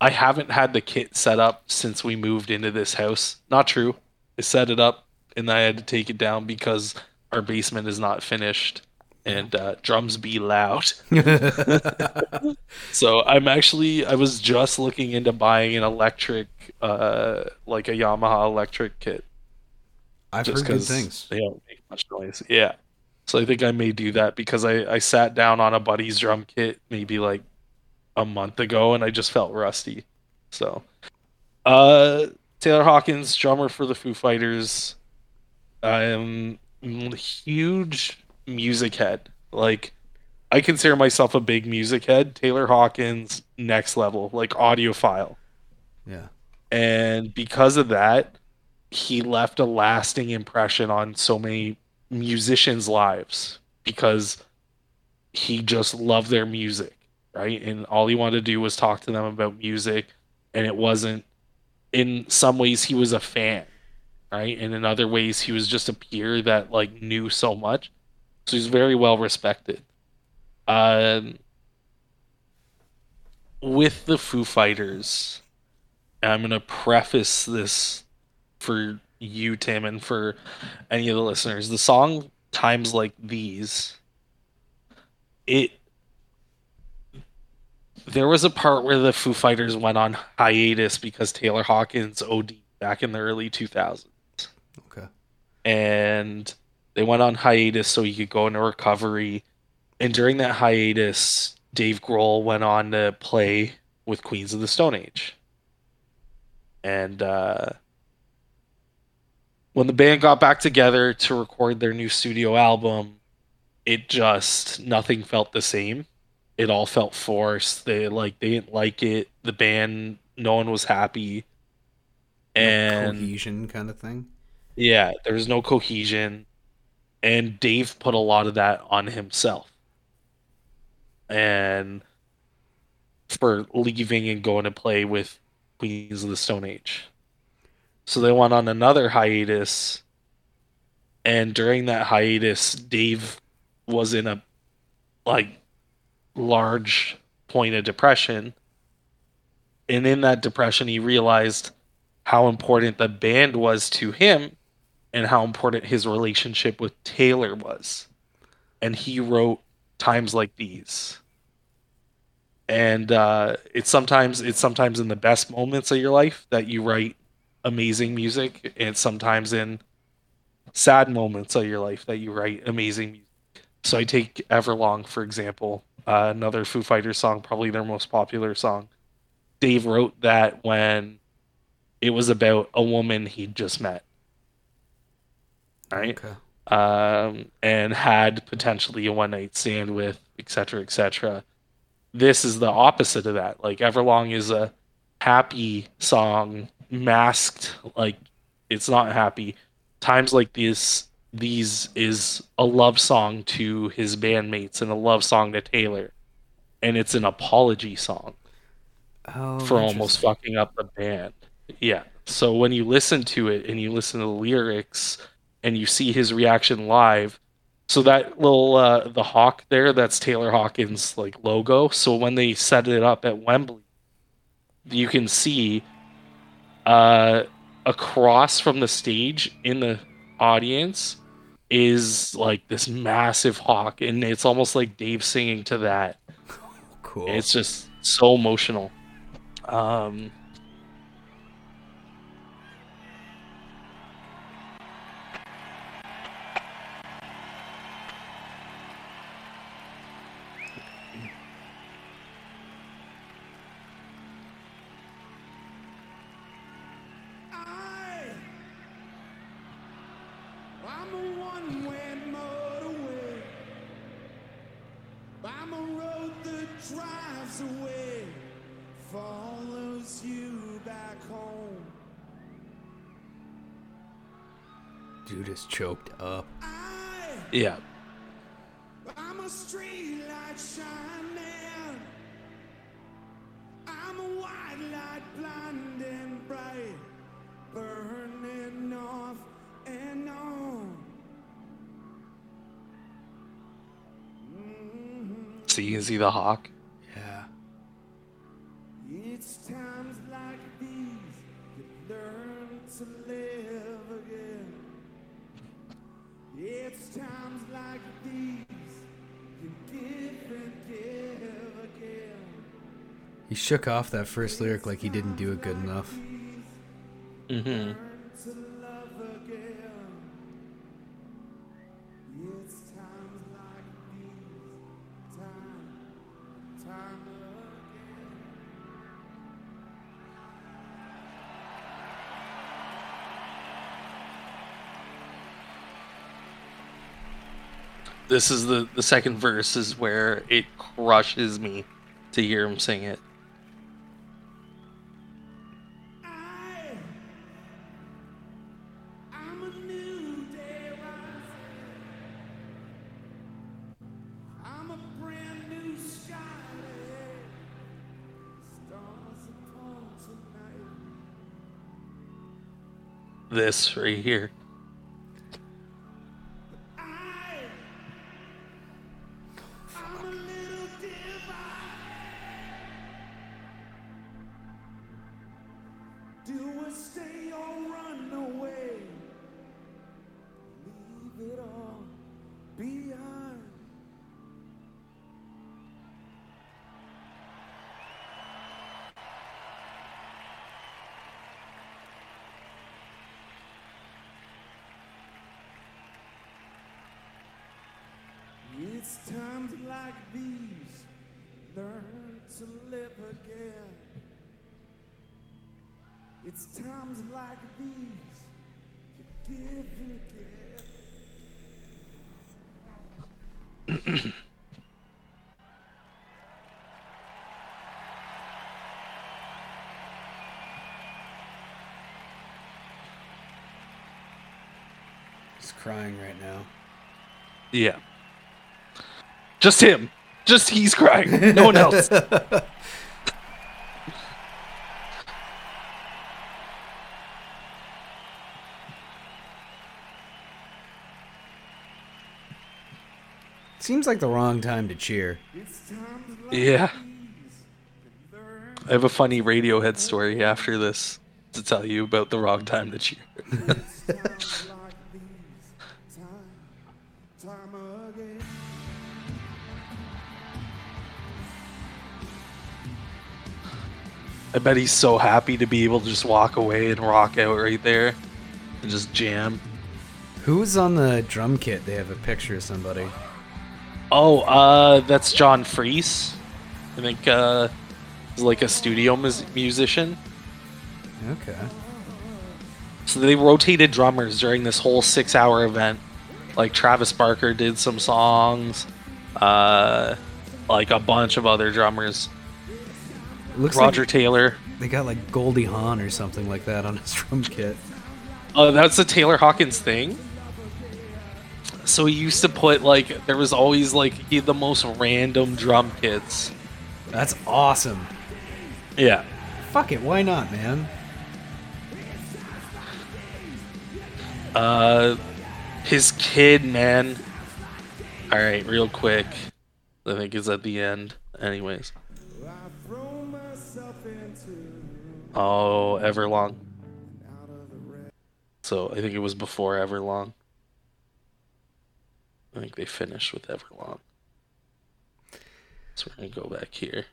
I haven't had the kit set up since we moved into this house. Not true. I set it up and I had to take it down because our basement is not finished. And uh, drums be loud. *laughs* *laughs* So I'm actually I was just looking into buying an electric, uh, like a Yamaha electric kit. I've just heard good things. They don't make much noise. Yeah. So I think I may do that because I, I sat down on a buddy's drum kit maybe like a month ago and I just felt rusty. So uh Taylor Hawkins, drummer for the Foo Fighters. I'm a huge music head. Like I consider myself a big music head. Taylor Hawkins, next level, like audiophile. Yeah. And because of that, he left a lasting impression on so many musicians' lives because he just loved their music, right? And all he wanted to do was talk to them about music. And it wasn't, in some ways, he was a fan, right? And in other ways, he was just a peer that like knew so much. So he's very well respected. Um, with the Foo Fighters, I'm gonna preface this for you, Tim, and for any of the listeners. The song "Times Like These," it there was a part where the Foo Fighters went on hiatus because Taylor Hawkins OD back in the early 2000s Okay. and they went on hiatus so he could go into recovery. And during that hiatus, Dave Grohl went on to play with Queens of the Stone Age. And uh, when the band got back together to record their new studio album, it just nothing felt the same. It all felt forced. They like they didn't like it. The band, no one was happy. And cohesion kind of thing. yeah, there was no cohesion. And Dave put a lot of that on himself. And for leaving and going to play with Queens of the Stone Age. So they went on another hiatus. And during that hiatus, Dave was in a like large point of depression. And in that depression, he realized how important the band was to him and how important his relationship with Taylor was. And he wrote times like these. And uh, it's sometimes it's sometimes in the best moments of your life that you write amazing music, and sometimes in sad moments of your life that you write amazing music. So I take Everlong for example, uh, another Foo Fighters song, probably their most popular song. Dave wrote that when it was about a woman he'd just met. Right? Okay. um, and had potentially a one night stand with, etc., etc. This is the opposite of that. Like Everlong is a happy song, masked like it's not happy. Times like this, these is a love song to his bandmates and a love song to Taylor, and it's an apology song Oh, for almost fucking up the band. Yeah. So when you listen to it and you listen to the lyrics and you see his reaction live, so that little uh, the hawk there, that's Taylor Hawkins like logo. So when they set it up at Wembley, you can see uh, across from the stage in the audience is like this massive hawk, and it's almost like Dave singing to that. Cool. It's just so emotional. Um, Dude is choked up. I, yeah, I'm a streetlight shining. I'm a white light blinding bright, burning off and on. Mhm. so you can see the hawk. Yeah. It's times like these you learn to live It's times like these you give and give again. He shook off that first lyric like he didn't do it good enough. Mm-hmm. This is the the second verse is where it crushes me to hear him sing it. This right here. Crying right now. Yeah. Just him. Just he's crying. No one else. *laughs* Seems like the wrong time to cheer. It's times like Yeah. these you learn I have a funny Radiohead story after this to tell you about the wrong time to cheer. *laughs* *laughs* time again. I bet he's so happy to be able to just walk away and rock out right there and just jam. Who's on the drum kit? They have a picture of somebody. Oh, uh, that's Josh Freese. I think uh, he's like a studio mus- musician. Okay. So they rotated drummers during this whole six-hour event. Like Travis Barker did some songs, uh, like a bunch of other drummers. Looks Roger like Taylor. they got like Goldie Hawn or something like that on his *laughs* drum kit. Oh, that's the Taylor Hawkins thing. So he used to put like there was always like he had the most random drum kits. That's awesome. Yeah. Fuck it, why not, man? Uh, his kid, man. All right, real quick. I think it's at the end. Anyways. I throw myself into Oh, Everlong. out of the red. So I think it was before Everlong. I think they finished with Everlong. So we're gonna go back here.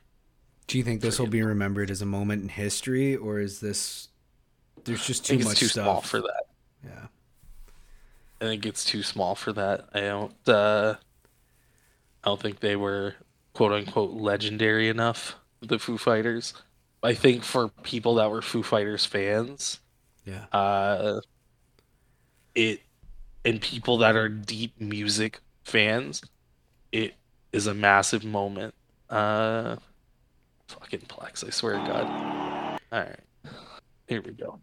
Do you think this will be remembered as a moment in history, or is this there's just too think much it's too stuff? small for that. Yeah. I think it's too small for that. I don't. Uh, I don't think they were quote unquote legendary enough. The Foo Fighters. I think for people that were Foo Fighters fans, Yeah. uh, it and people that are deep music fans, it is a massive moment. Uh, fucking Plex, I swear to God. All right, here we go.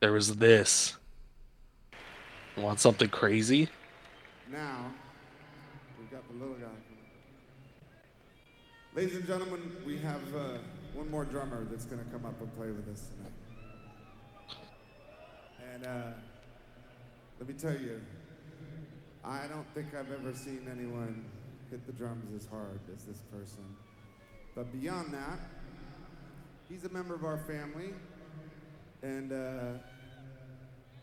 There was this. Want something crazy? Now, we've got the little guy. Ladies and gentlemen, we have uh, one more drummer that's going to come up and play with us tonight. And uh, let me tell you, I don't think I've ever seen anyone hit the drums as hard as this person. But beyond that, he's a member of our family, and uh,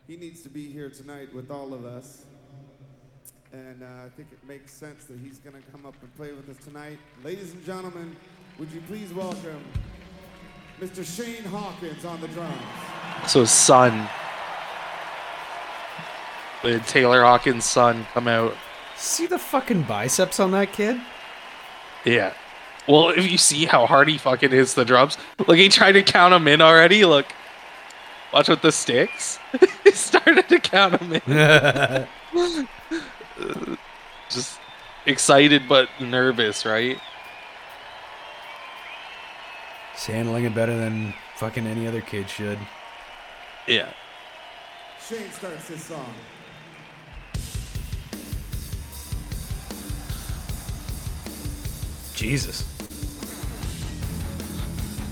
he needs to be here tonight with all of us. and uh, I think it makes sense that he's going to come up and play with us tonight. Ladies and gentlemen, would you please welcome Mr. Shane Hawkins on the drums? So his son, the Taylor Hawkins' son, come out. See the fucking biceps on that kid? Yeah. Well, if you see how hard he fucking hits the drums, look, he tried to count them in already. Look, watch with the sticks. *laughs* he started to count them in. *laughs* Just excited but nervous, right? He's handling it better than fucking any other kid should. Yeah. Shane starts this song. Jesus.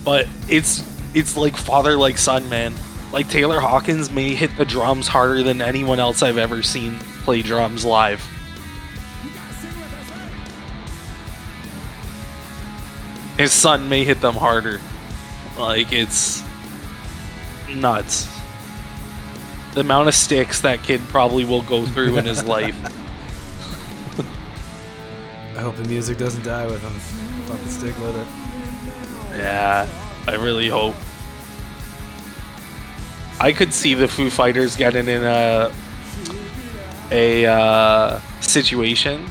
But it's it's like father like son, man. Like Taylor Hawkins may hit the drums harder than anyone else I've ever seen play drums live. His son may hit them harder. Like it's nuts. The amount of sticks that kid probably will go through in his *laughs* life. I hope the music doesn't die with him. Fucking stick with it. Yeah, I really hope. I could see the Foo Fighters getting in a a uh, situation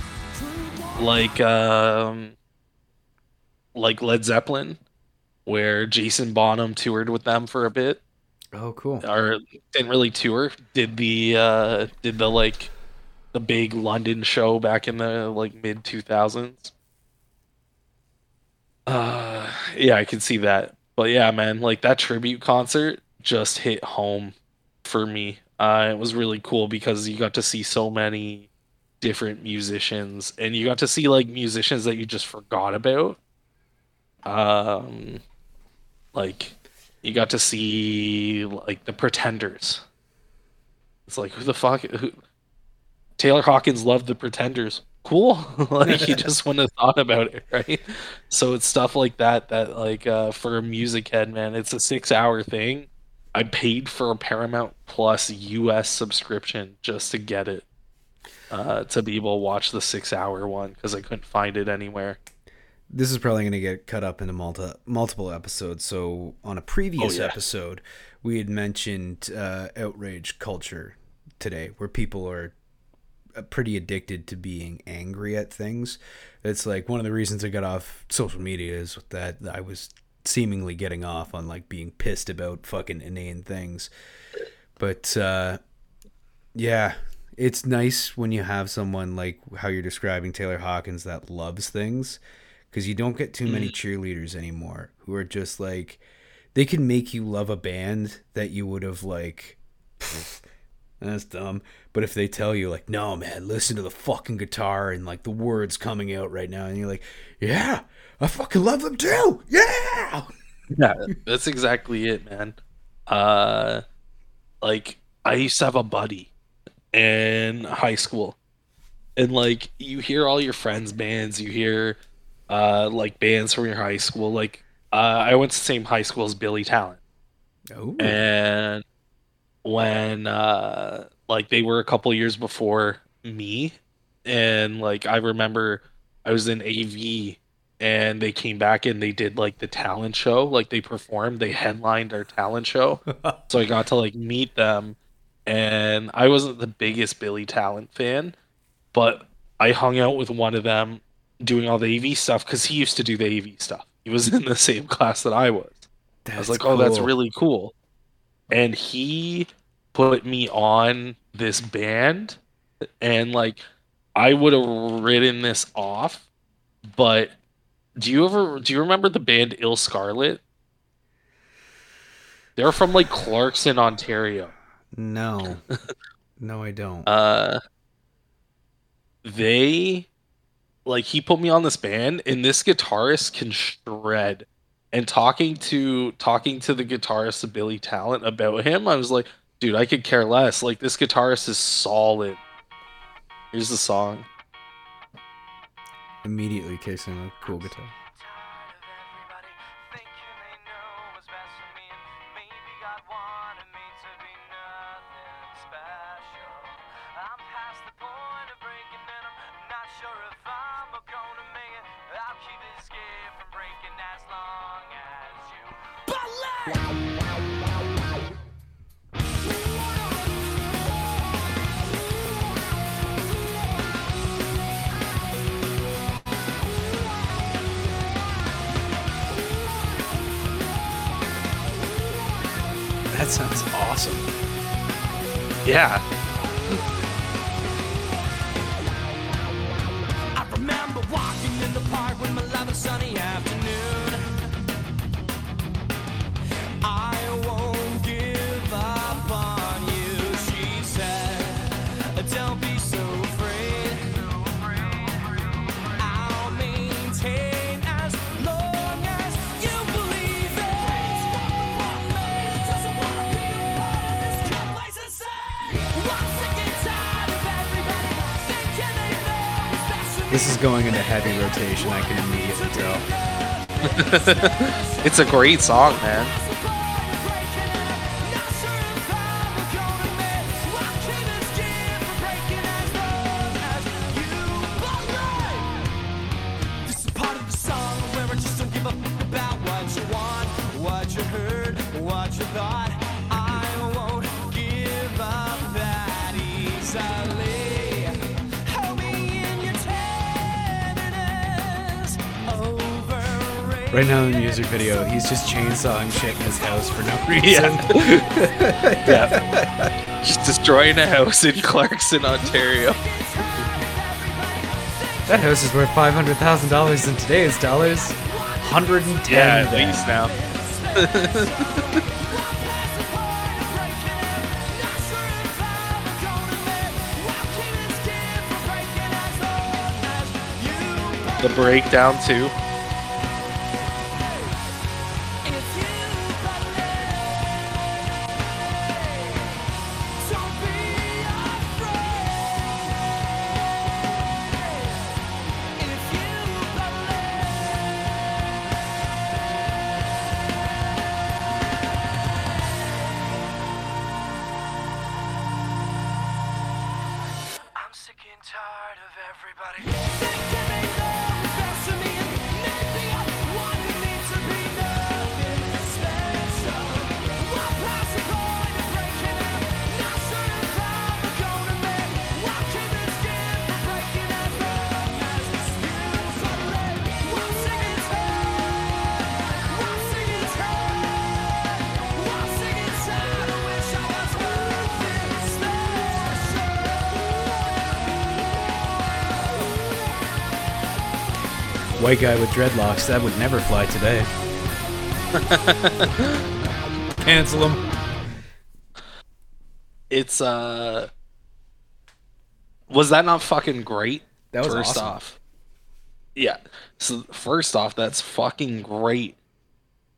like um, like Led Zeppelin, where Jason Bonham toured with them for a bit, Oh, cool. or didn't really tour. Did the uh, did the like the big London show back in the like mid two thousands. Uh, yeah, I can see that. But yeah, man, like that tribute concert just hit home for me. Uh, it was really cool because you got to see so many different musicians, and you got to see like musicians that you just forgot about. Um, like you got to see like the Pretenders. It's like who the fuck? Who? Taylor Hawkins loved the Pretenders. Cool. *laughs* like you just wouldn't have thought about it, right? So it's stuff like that that like uh, for a music head, man, it's a six hour thing. I paid for a Paramount Plus US subscription just to get it. Uh, to be able to watch the six hour one because I couldn't find it anywhere. This is probably going to get cut up into multi- multiple episodes. So, on a previous Oh, yeah. episode, we had mentioned uh, outrage culture today, where people are uh, pretty addicted to being angry at things. It's like one of the reasons I got off social media is that I was seemingly getting off on like being pissed about fucking inane things. But uh, yeah, it's nice when you have someone like how you're describing Taylor Hawkins that loves things because you don't get too many cheerleaders anymore who are just like they can make you love a band that you would have like "Pfft, that's dumb but if they tell you like no man listen to the fucking guitar and like the words coming out right now and you're like yeah i fucking love them too yeah Yeah, that's exactly it, man. Uh, like I used to have a buddy in high school, and like you hear all your friends' bands, you hear uh like bands from your high school. Like uh, I went to the same high school as Billy Talent, oh and when uh like they were a couple years before me, and like I remember I was in AV and they came back and they did like the talent show like they performed they headlined our talent show. *laughs* So i got to like meet them and i wasn't the biggest billy talent fan but i hung out with one of them doing all the av stuff because he used to do the av stuff. He was *laughs* in the same class that i was. I was That's like oh that's really cool. And he put me on this band and like i would have written this off but do you ever do you remember the band illScarlett? They're from like Clarkson, Ontario. no *laughs* no i don't Uh they like he put me on this band and this guitarist can shred. And talking to talking to the guitarist of Billy Talent about him, I was like, dude, I could care less. Like this guitarist is solid. Here's the song. Immediately casing a cool guitar Yeah. Into. I can immediately tell. *laughs* It's a great song, man. Right now in the music video, he's just chainsawing shit in his house for no reason. Yeah. *laughs* yeah. Just destroying a house in Clarkson, Ontario. That house is worth five hundred thousand dollars in today's dollars. Hundred and ten. Yeah, at then. least now. *laughs* The breakdown too. White guy with dreadlocks. That would never fly today. *laughs* Cancel him. It's uh Was that not fucking great? That was first awesome. off. Yeah. So first off, that's fucking great.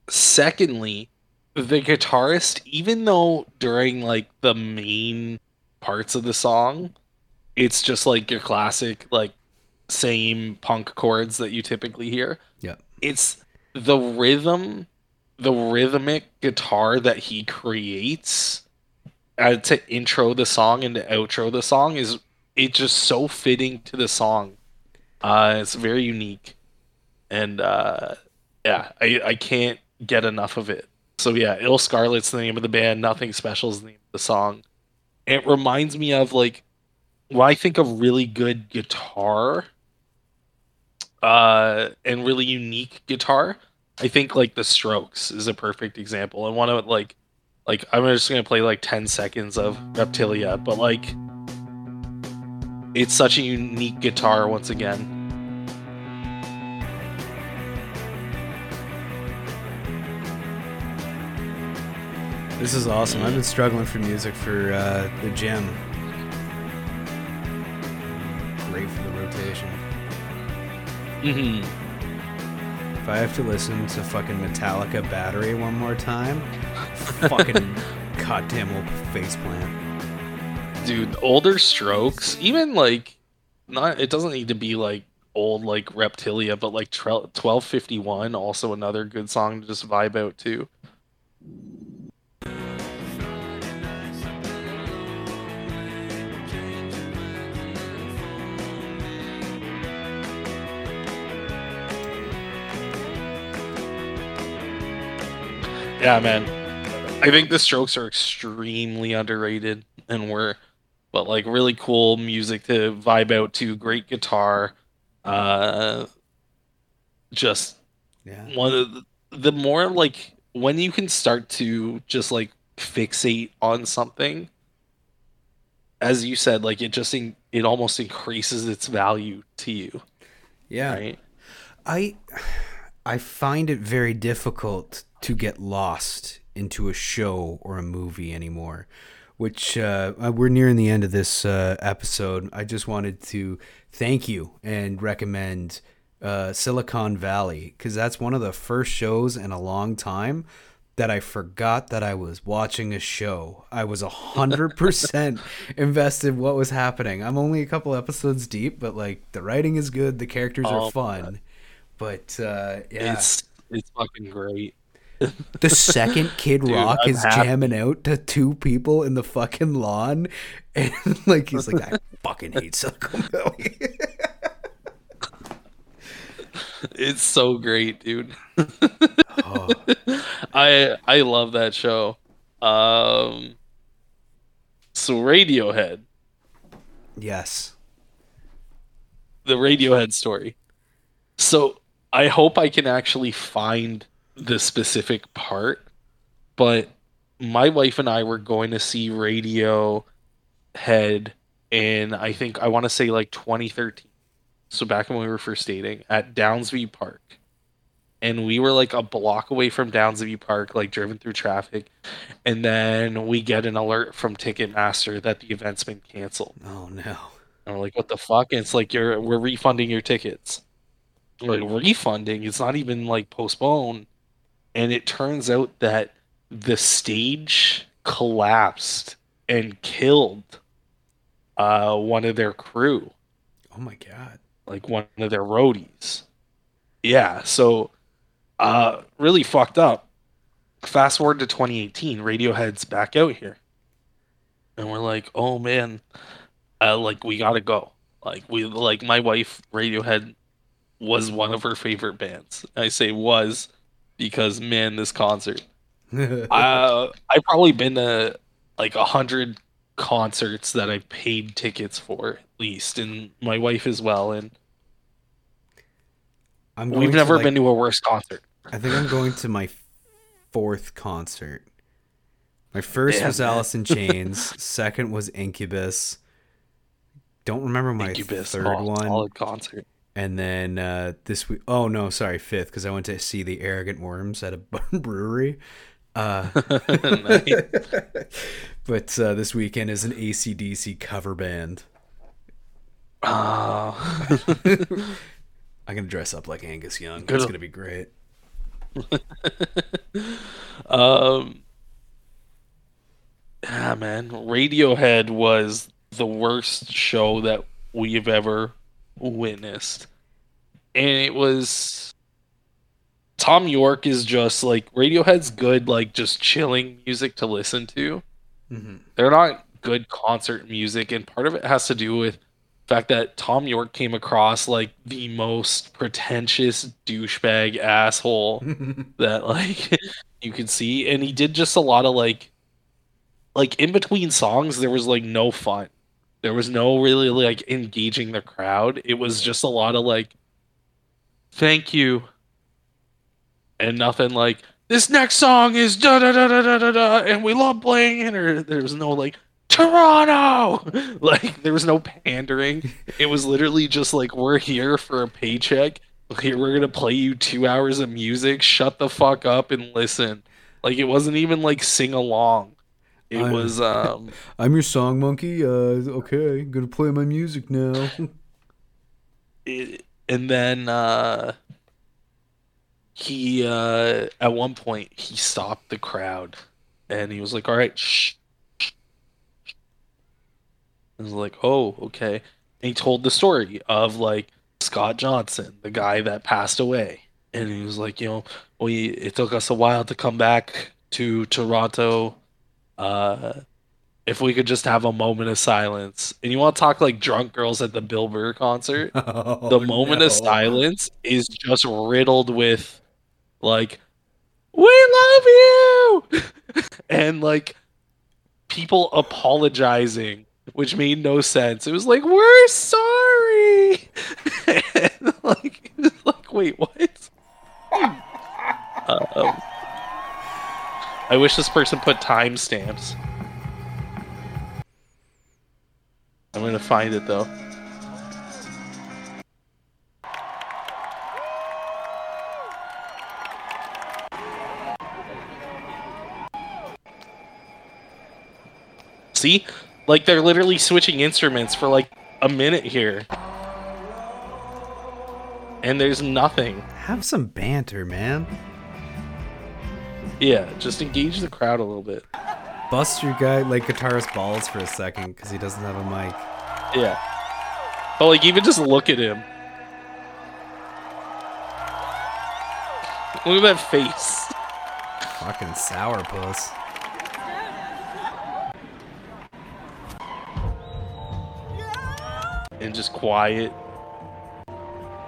Secondly, the guitarist, even though during like the main parts of the song, it's just like your classic like same punk chords that you typically hear. Yeah. It's the rhythm, the rhythmic guitar that he creates uh, to intro the song and to outro the song is it's just so fitting to the song. Uh, it's very unique, and uh, yeah, I I can't get enough of it. So yeah, illScarlett's the name of the band. Nothing Special is the name of the song. It reminds me of like when I think of really good guitar, uh, and really unique guitar. I think like the Strokes is a perfect example, and one of like like I'm just gonna play like 10 seconds of Reptilia, but like it's such a unique guitar once again. This is awesome. I've been struggling for music for uh, the gym. Great for the rotation. Mm-hmm. If I have to listen to fucking Metallica Battery one more time, *laughs* fucking goddamn will faceplant. Dude, older Strokes, even like not it doesn't need to be like old like Reptilia, but like tre- 1251 also another good song to just vibe out to. Yeah, man. I think the Strokes are extremely underrated and were, but like really cool music to vibe out to. Great guitar. Uh, just Yeah. one of the, the more like when you can start to just like fixate on something as you said like it just in, it almost increases its value to you Yeah. right I I find it very difficult to get lost into a show or a movie anymore. Which uh, uh, we're nearing the end of this uh, episode. I just wanted to thank you and recommend uh, Silicon Valley because that's one of the first shows in a long time that I forgot that I was watching a show. I was a hundred percent *laughs* invested in what was happening. I'm only a couple episodes deep, but like the writing is good, the characters Oh, are fun. But uh, yeah, it's it's fucking great the second Kid Dude, Rock I'm is happy. jamming out to two people in the fucking lawn, *laughs* and like he's like, I *laughs* fucking hate Silicon Valley. it's so great dude oh, *laughs* i i love that show um so radiohead yes. the Radiohead story. So I hope I can actually find the specific part, but my wife and I were going to see Radiohead in I think I want to say like 2013. So back when we were first dating at Downsview Park. And we were like a block away from Downsview Park, like driven through traffic. And then we get an alert from Ticketmaster that the event's been canceled. Oh no. And we're like, what the fuck? And it's like you're we're refunding your tickets. We're like mm. refunding, it's not even like postponed. And it turns out that the stage collapsed and killed uh one of their crew, Oh my god. like one of their roadies. Yeah, so uh really fucked up. Fast forward to 2018, Radiohead's back out here. And we're like, "Oh man, uh, like we gotta go. Like we like my wife Radiohead was one of her favorite bands. I say was because man, this concert. *laughs* uh, I've probably been to like a hundred concerts that I paid tickets for at least, and my wife as well. And I'm going we've to, never like- been to a worse concert. I think I'm going to my fourth concert. My first Damn, was man. Alice in *laughs* Chains. second was Incubus. Don't remember my Incubus, third oh, one. solid concert. And then uh, this week, oh no, sorry, fifth, because I went to see the Arrogant Worms at a *laughs* brewery. Uh, *laughs* but uh, this weekend is an ACDC cover band. Uh, I'm gonna dress up like Angus Young. Good. It's gonna be great. *laughs* um, yeah, man, Radiohead was the worst show that we've ever witnessed, and it was. Thom Yorke is just like Radiohead's good, like just chilling music to listen to. Mhm. They're not good concert music, and part of it has to do with the fact that Thom Yorke came across like the most pretentious douchebag asshole *laughs* that like *laughs* you could see and he did just a lot of like like in between songs there was like no fun there was no really like engaging the crowd. It was just a lot of like thank you and nothing like this next song is da da da da da da da and we love playing it or there was no like Toronto! *laughs* Like there was no pandering. It was literally just like we're here for a paycheck. Here we're gonna play you two hours of music. Shut the fuck up and listen. Like it wasn't even like sing along it I'm- was um *laughs* I'm your song monkey. Uh, okay, gonna play my music now. *laughs* it, and then uh he uh at one point he stopped the crowd and he was like all right shh shh, shh." I was like oh okay and he told the story of like Scott Johnson the guy that passed away and he was like you know we it took us a while to come back to Toronto uh if we could just have a moment of silence. And you want to talk like drunk girls at the Bill Burr concert? *laughs* The Oh, moment of silence is just riddled with like we love you, *laughs* and like people apologizing, which made no sense. It was like we're sorry, *laughs* and like like wait what? um, I wish this person put timestamps. I'm gonna find it though. See? Like they're literally switching instruments for like a minute here. And there's nothing. Have some banter, man. Yeah, just engage the crowd a little bit. Bust your guy like guitarist balls for a second because he doesn't have a mic. Yeah. But like even just look at him. Look at that face. Fucking sourpuss. And just quiet.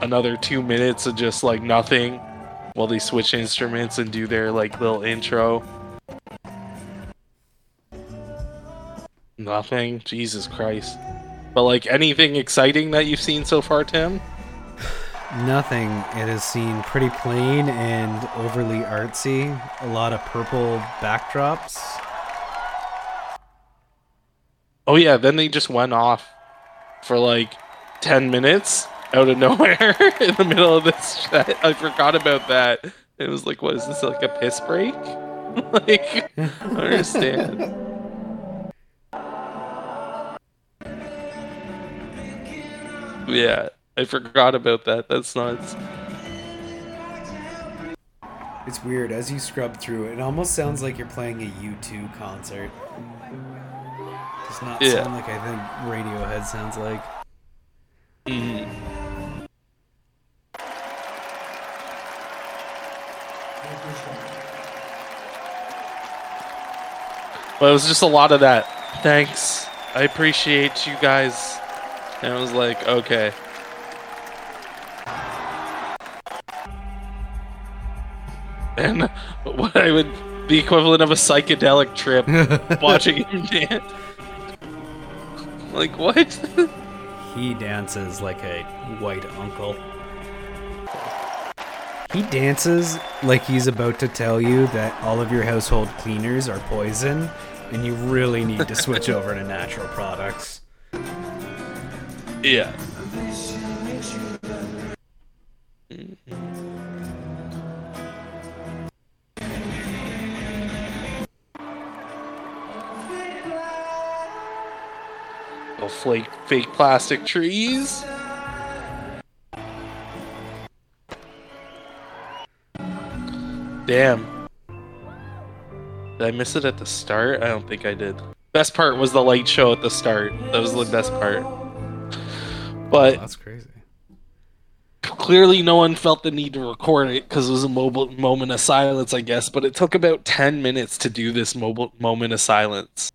Another two minutes of just like nothing while they switch instruments and do their like little intro. Nothing. Jesus Christ. But like anything exciting that you've seen so far, Tim? Nothing. It has seen pretty plain and overly artsy. A lot of purple backdrops. Oh yeah, then they just went off for like 10 minutes out of nowhere *laughs* in the middle of this chat. I forgot about that. It was like, what is this, like a piss break? *laughs* like, I don't understand. Yeah, I forgot about that. That's nuts. It's weird. As you scrub through it, almost sounds like you're playing a U2 concert. It Does not Yeah. sound like I think Radiohead sounds like. Mhm. Well, it was just a lot of that. Thanks. I appreciate you guys. And I was like, okay. And *laughs* what I would the equivalent of a psychedelic trip *laughs* watching him dance. Like what? He dances like a white uncle. He dances like he's about to tell you that all of your household cleaners are poison and you really need to switch *laughs* over to natural products. yeah. Flake, fake plastic trees. Damn. Did I miss it at the start? I don't think I did. Best part was the light show at the start. That was the best part. But That's crazy. clearly no one felt the need to record it because it was a mobile moment of silence, I guess. But it took about 10 minutes to do this mobile moment of silence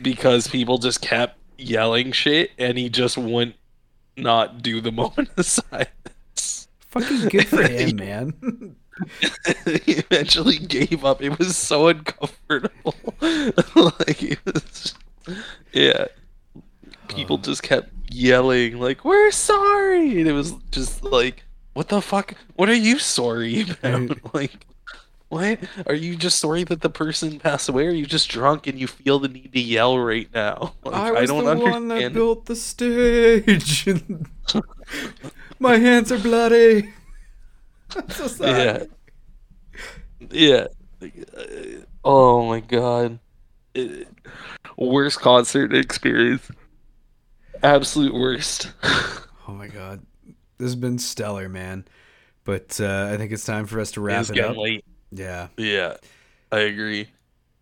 because people just kept yelling shit and he just wouldn't not do the *laughs* moment of silence. Fucking good for *laughs* him, man. *laughs* *laughs* he eventually gave up. It was so uncomfortable. *laughs* like it was, yeah. People um, just kept yelling like, "We're sorry," and it was just like, "What the fuck? What are you sorry *laughs* about? like, what are you just sorry that the person passed away? Or are you just drunk and you feel the need to yell right now? Like, I was don't the understand. one that built the stage. My hands are bloody. I'm so sorry. Yeah. Yeah. Uh, Oh my god. Uh, Worst concert experience. Absolute worst. *laughs* Oh my god, this has been stellar, man. But uh, I think it's time for us to wrap it's it up. late. Yeah. Yeah. I agree.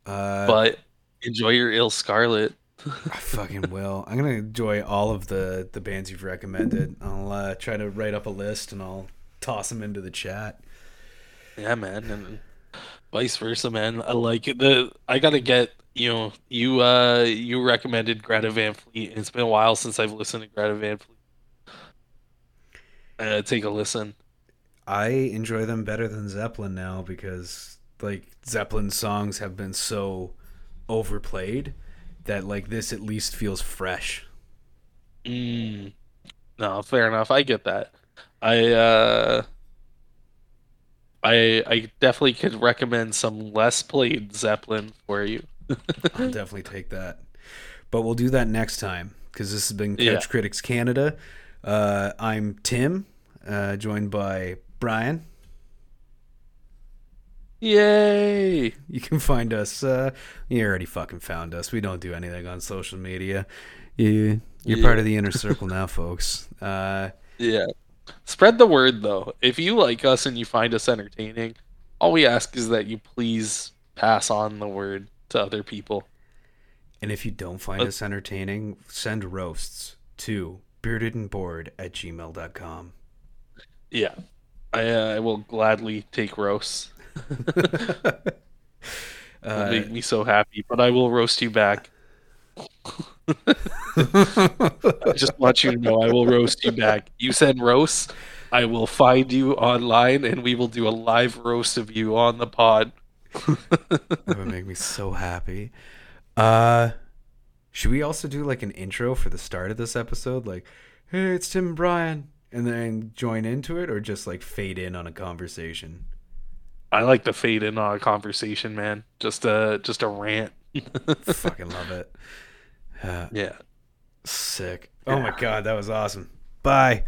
Uh, But enjoy your illScarlett. *laughs* I fucking will. I'm gonna enjoy all of the the bands you've recommended. I'll uh, try to write up a list and I'll toss them into the chat. Yeah, man, and vice versa, man. I like. The I gotta get you know you uh you recommended Greta Van Fleet. It's been a while since I've listened to Greta Van Fleet. Uh, take a listen. I enjoy them better than Zeppelin now because like Zeppelin songs have been so overplayed that like this at least feels fresh. Mm. No, fair enough. I get that. I uh I I definitely could recommend some less played Zeppelin for you. *laughs* I'll definitely take that. But we'll do that next time because this has been Couch Yeah. Critics Canada. Uh, I'm Tim, uh, joined by Brian. Yay! You can find us. Uh, you already fucking found us. We don't do anything on social media. You, you're part of the inner circle now, folks. Uh, *laughs* Yeah. Spread the word though. If you like us and you find us entertaining, all we ask is that you please pass on the word to other people. and if you don't find Uh, us entertaining, send roasts to beardedandbored at gmail.com. Yeah. I uh, I will gladly take roasts. *laughs* Uh, make me so happy, but I will roast you back. *laughs* I just want you to know I will roast you back. You send roasts, I will find you online and we will do a live roast of you on the pod. *laughs* that would make me so happy. Uh, should we also do like an intro for the start of this episode? Like, hey, it's Tim and Brian, and then join into it, or just like fade in on a conversation? I like to fade in on a conversation, man. Just a just a rant. *laughs* Fucking love it. Yeah. sick. Oh my god, that was awesome. Bye.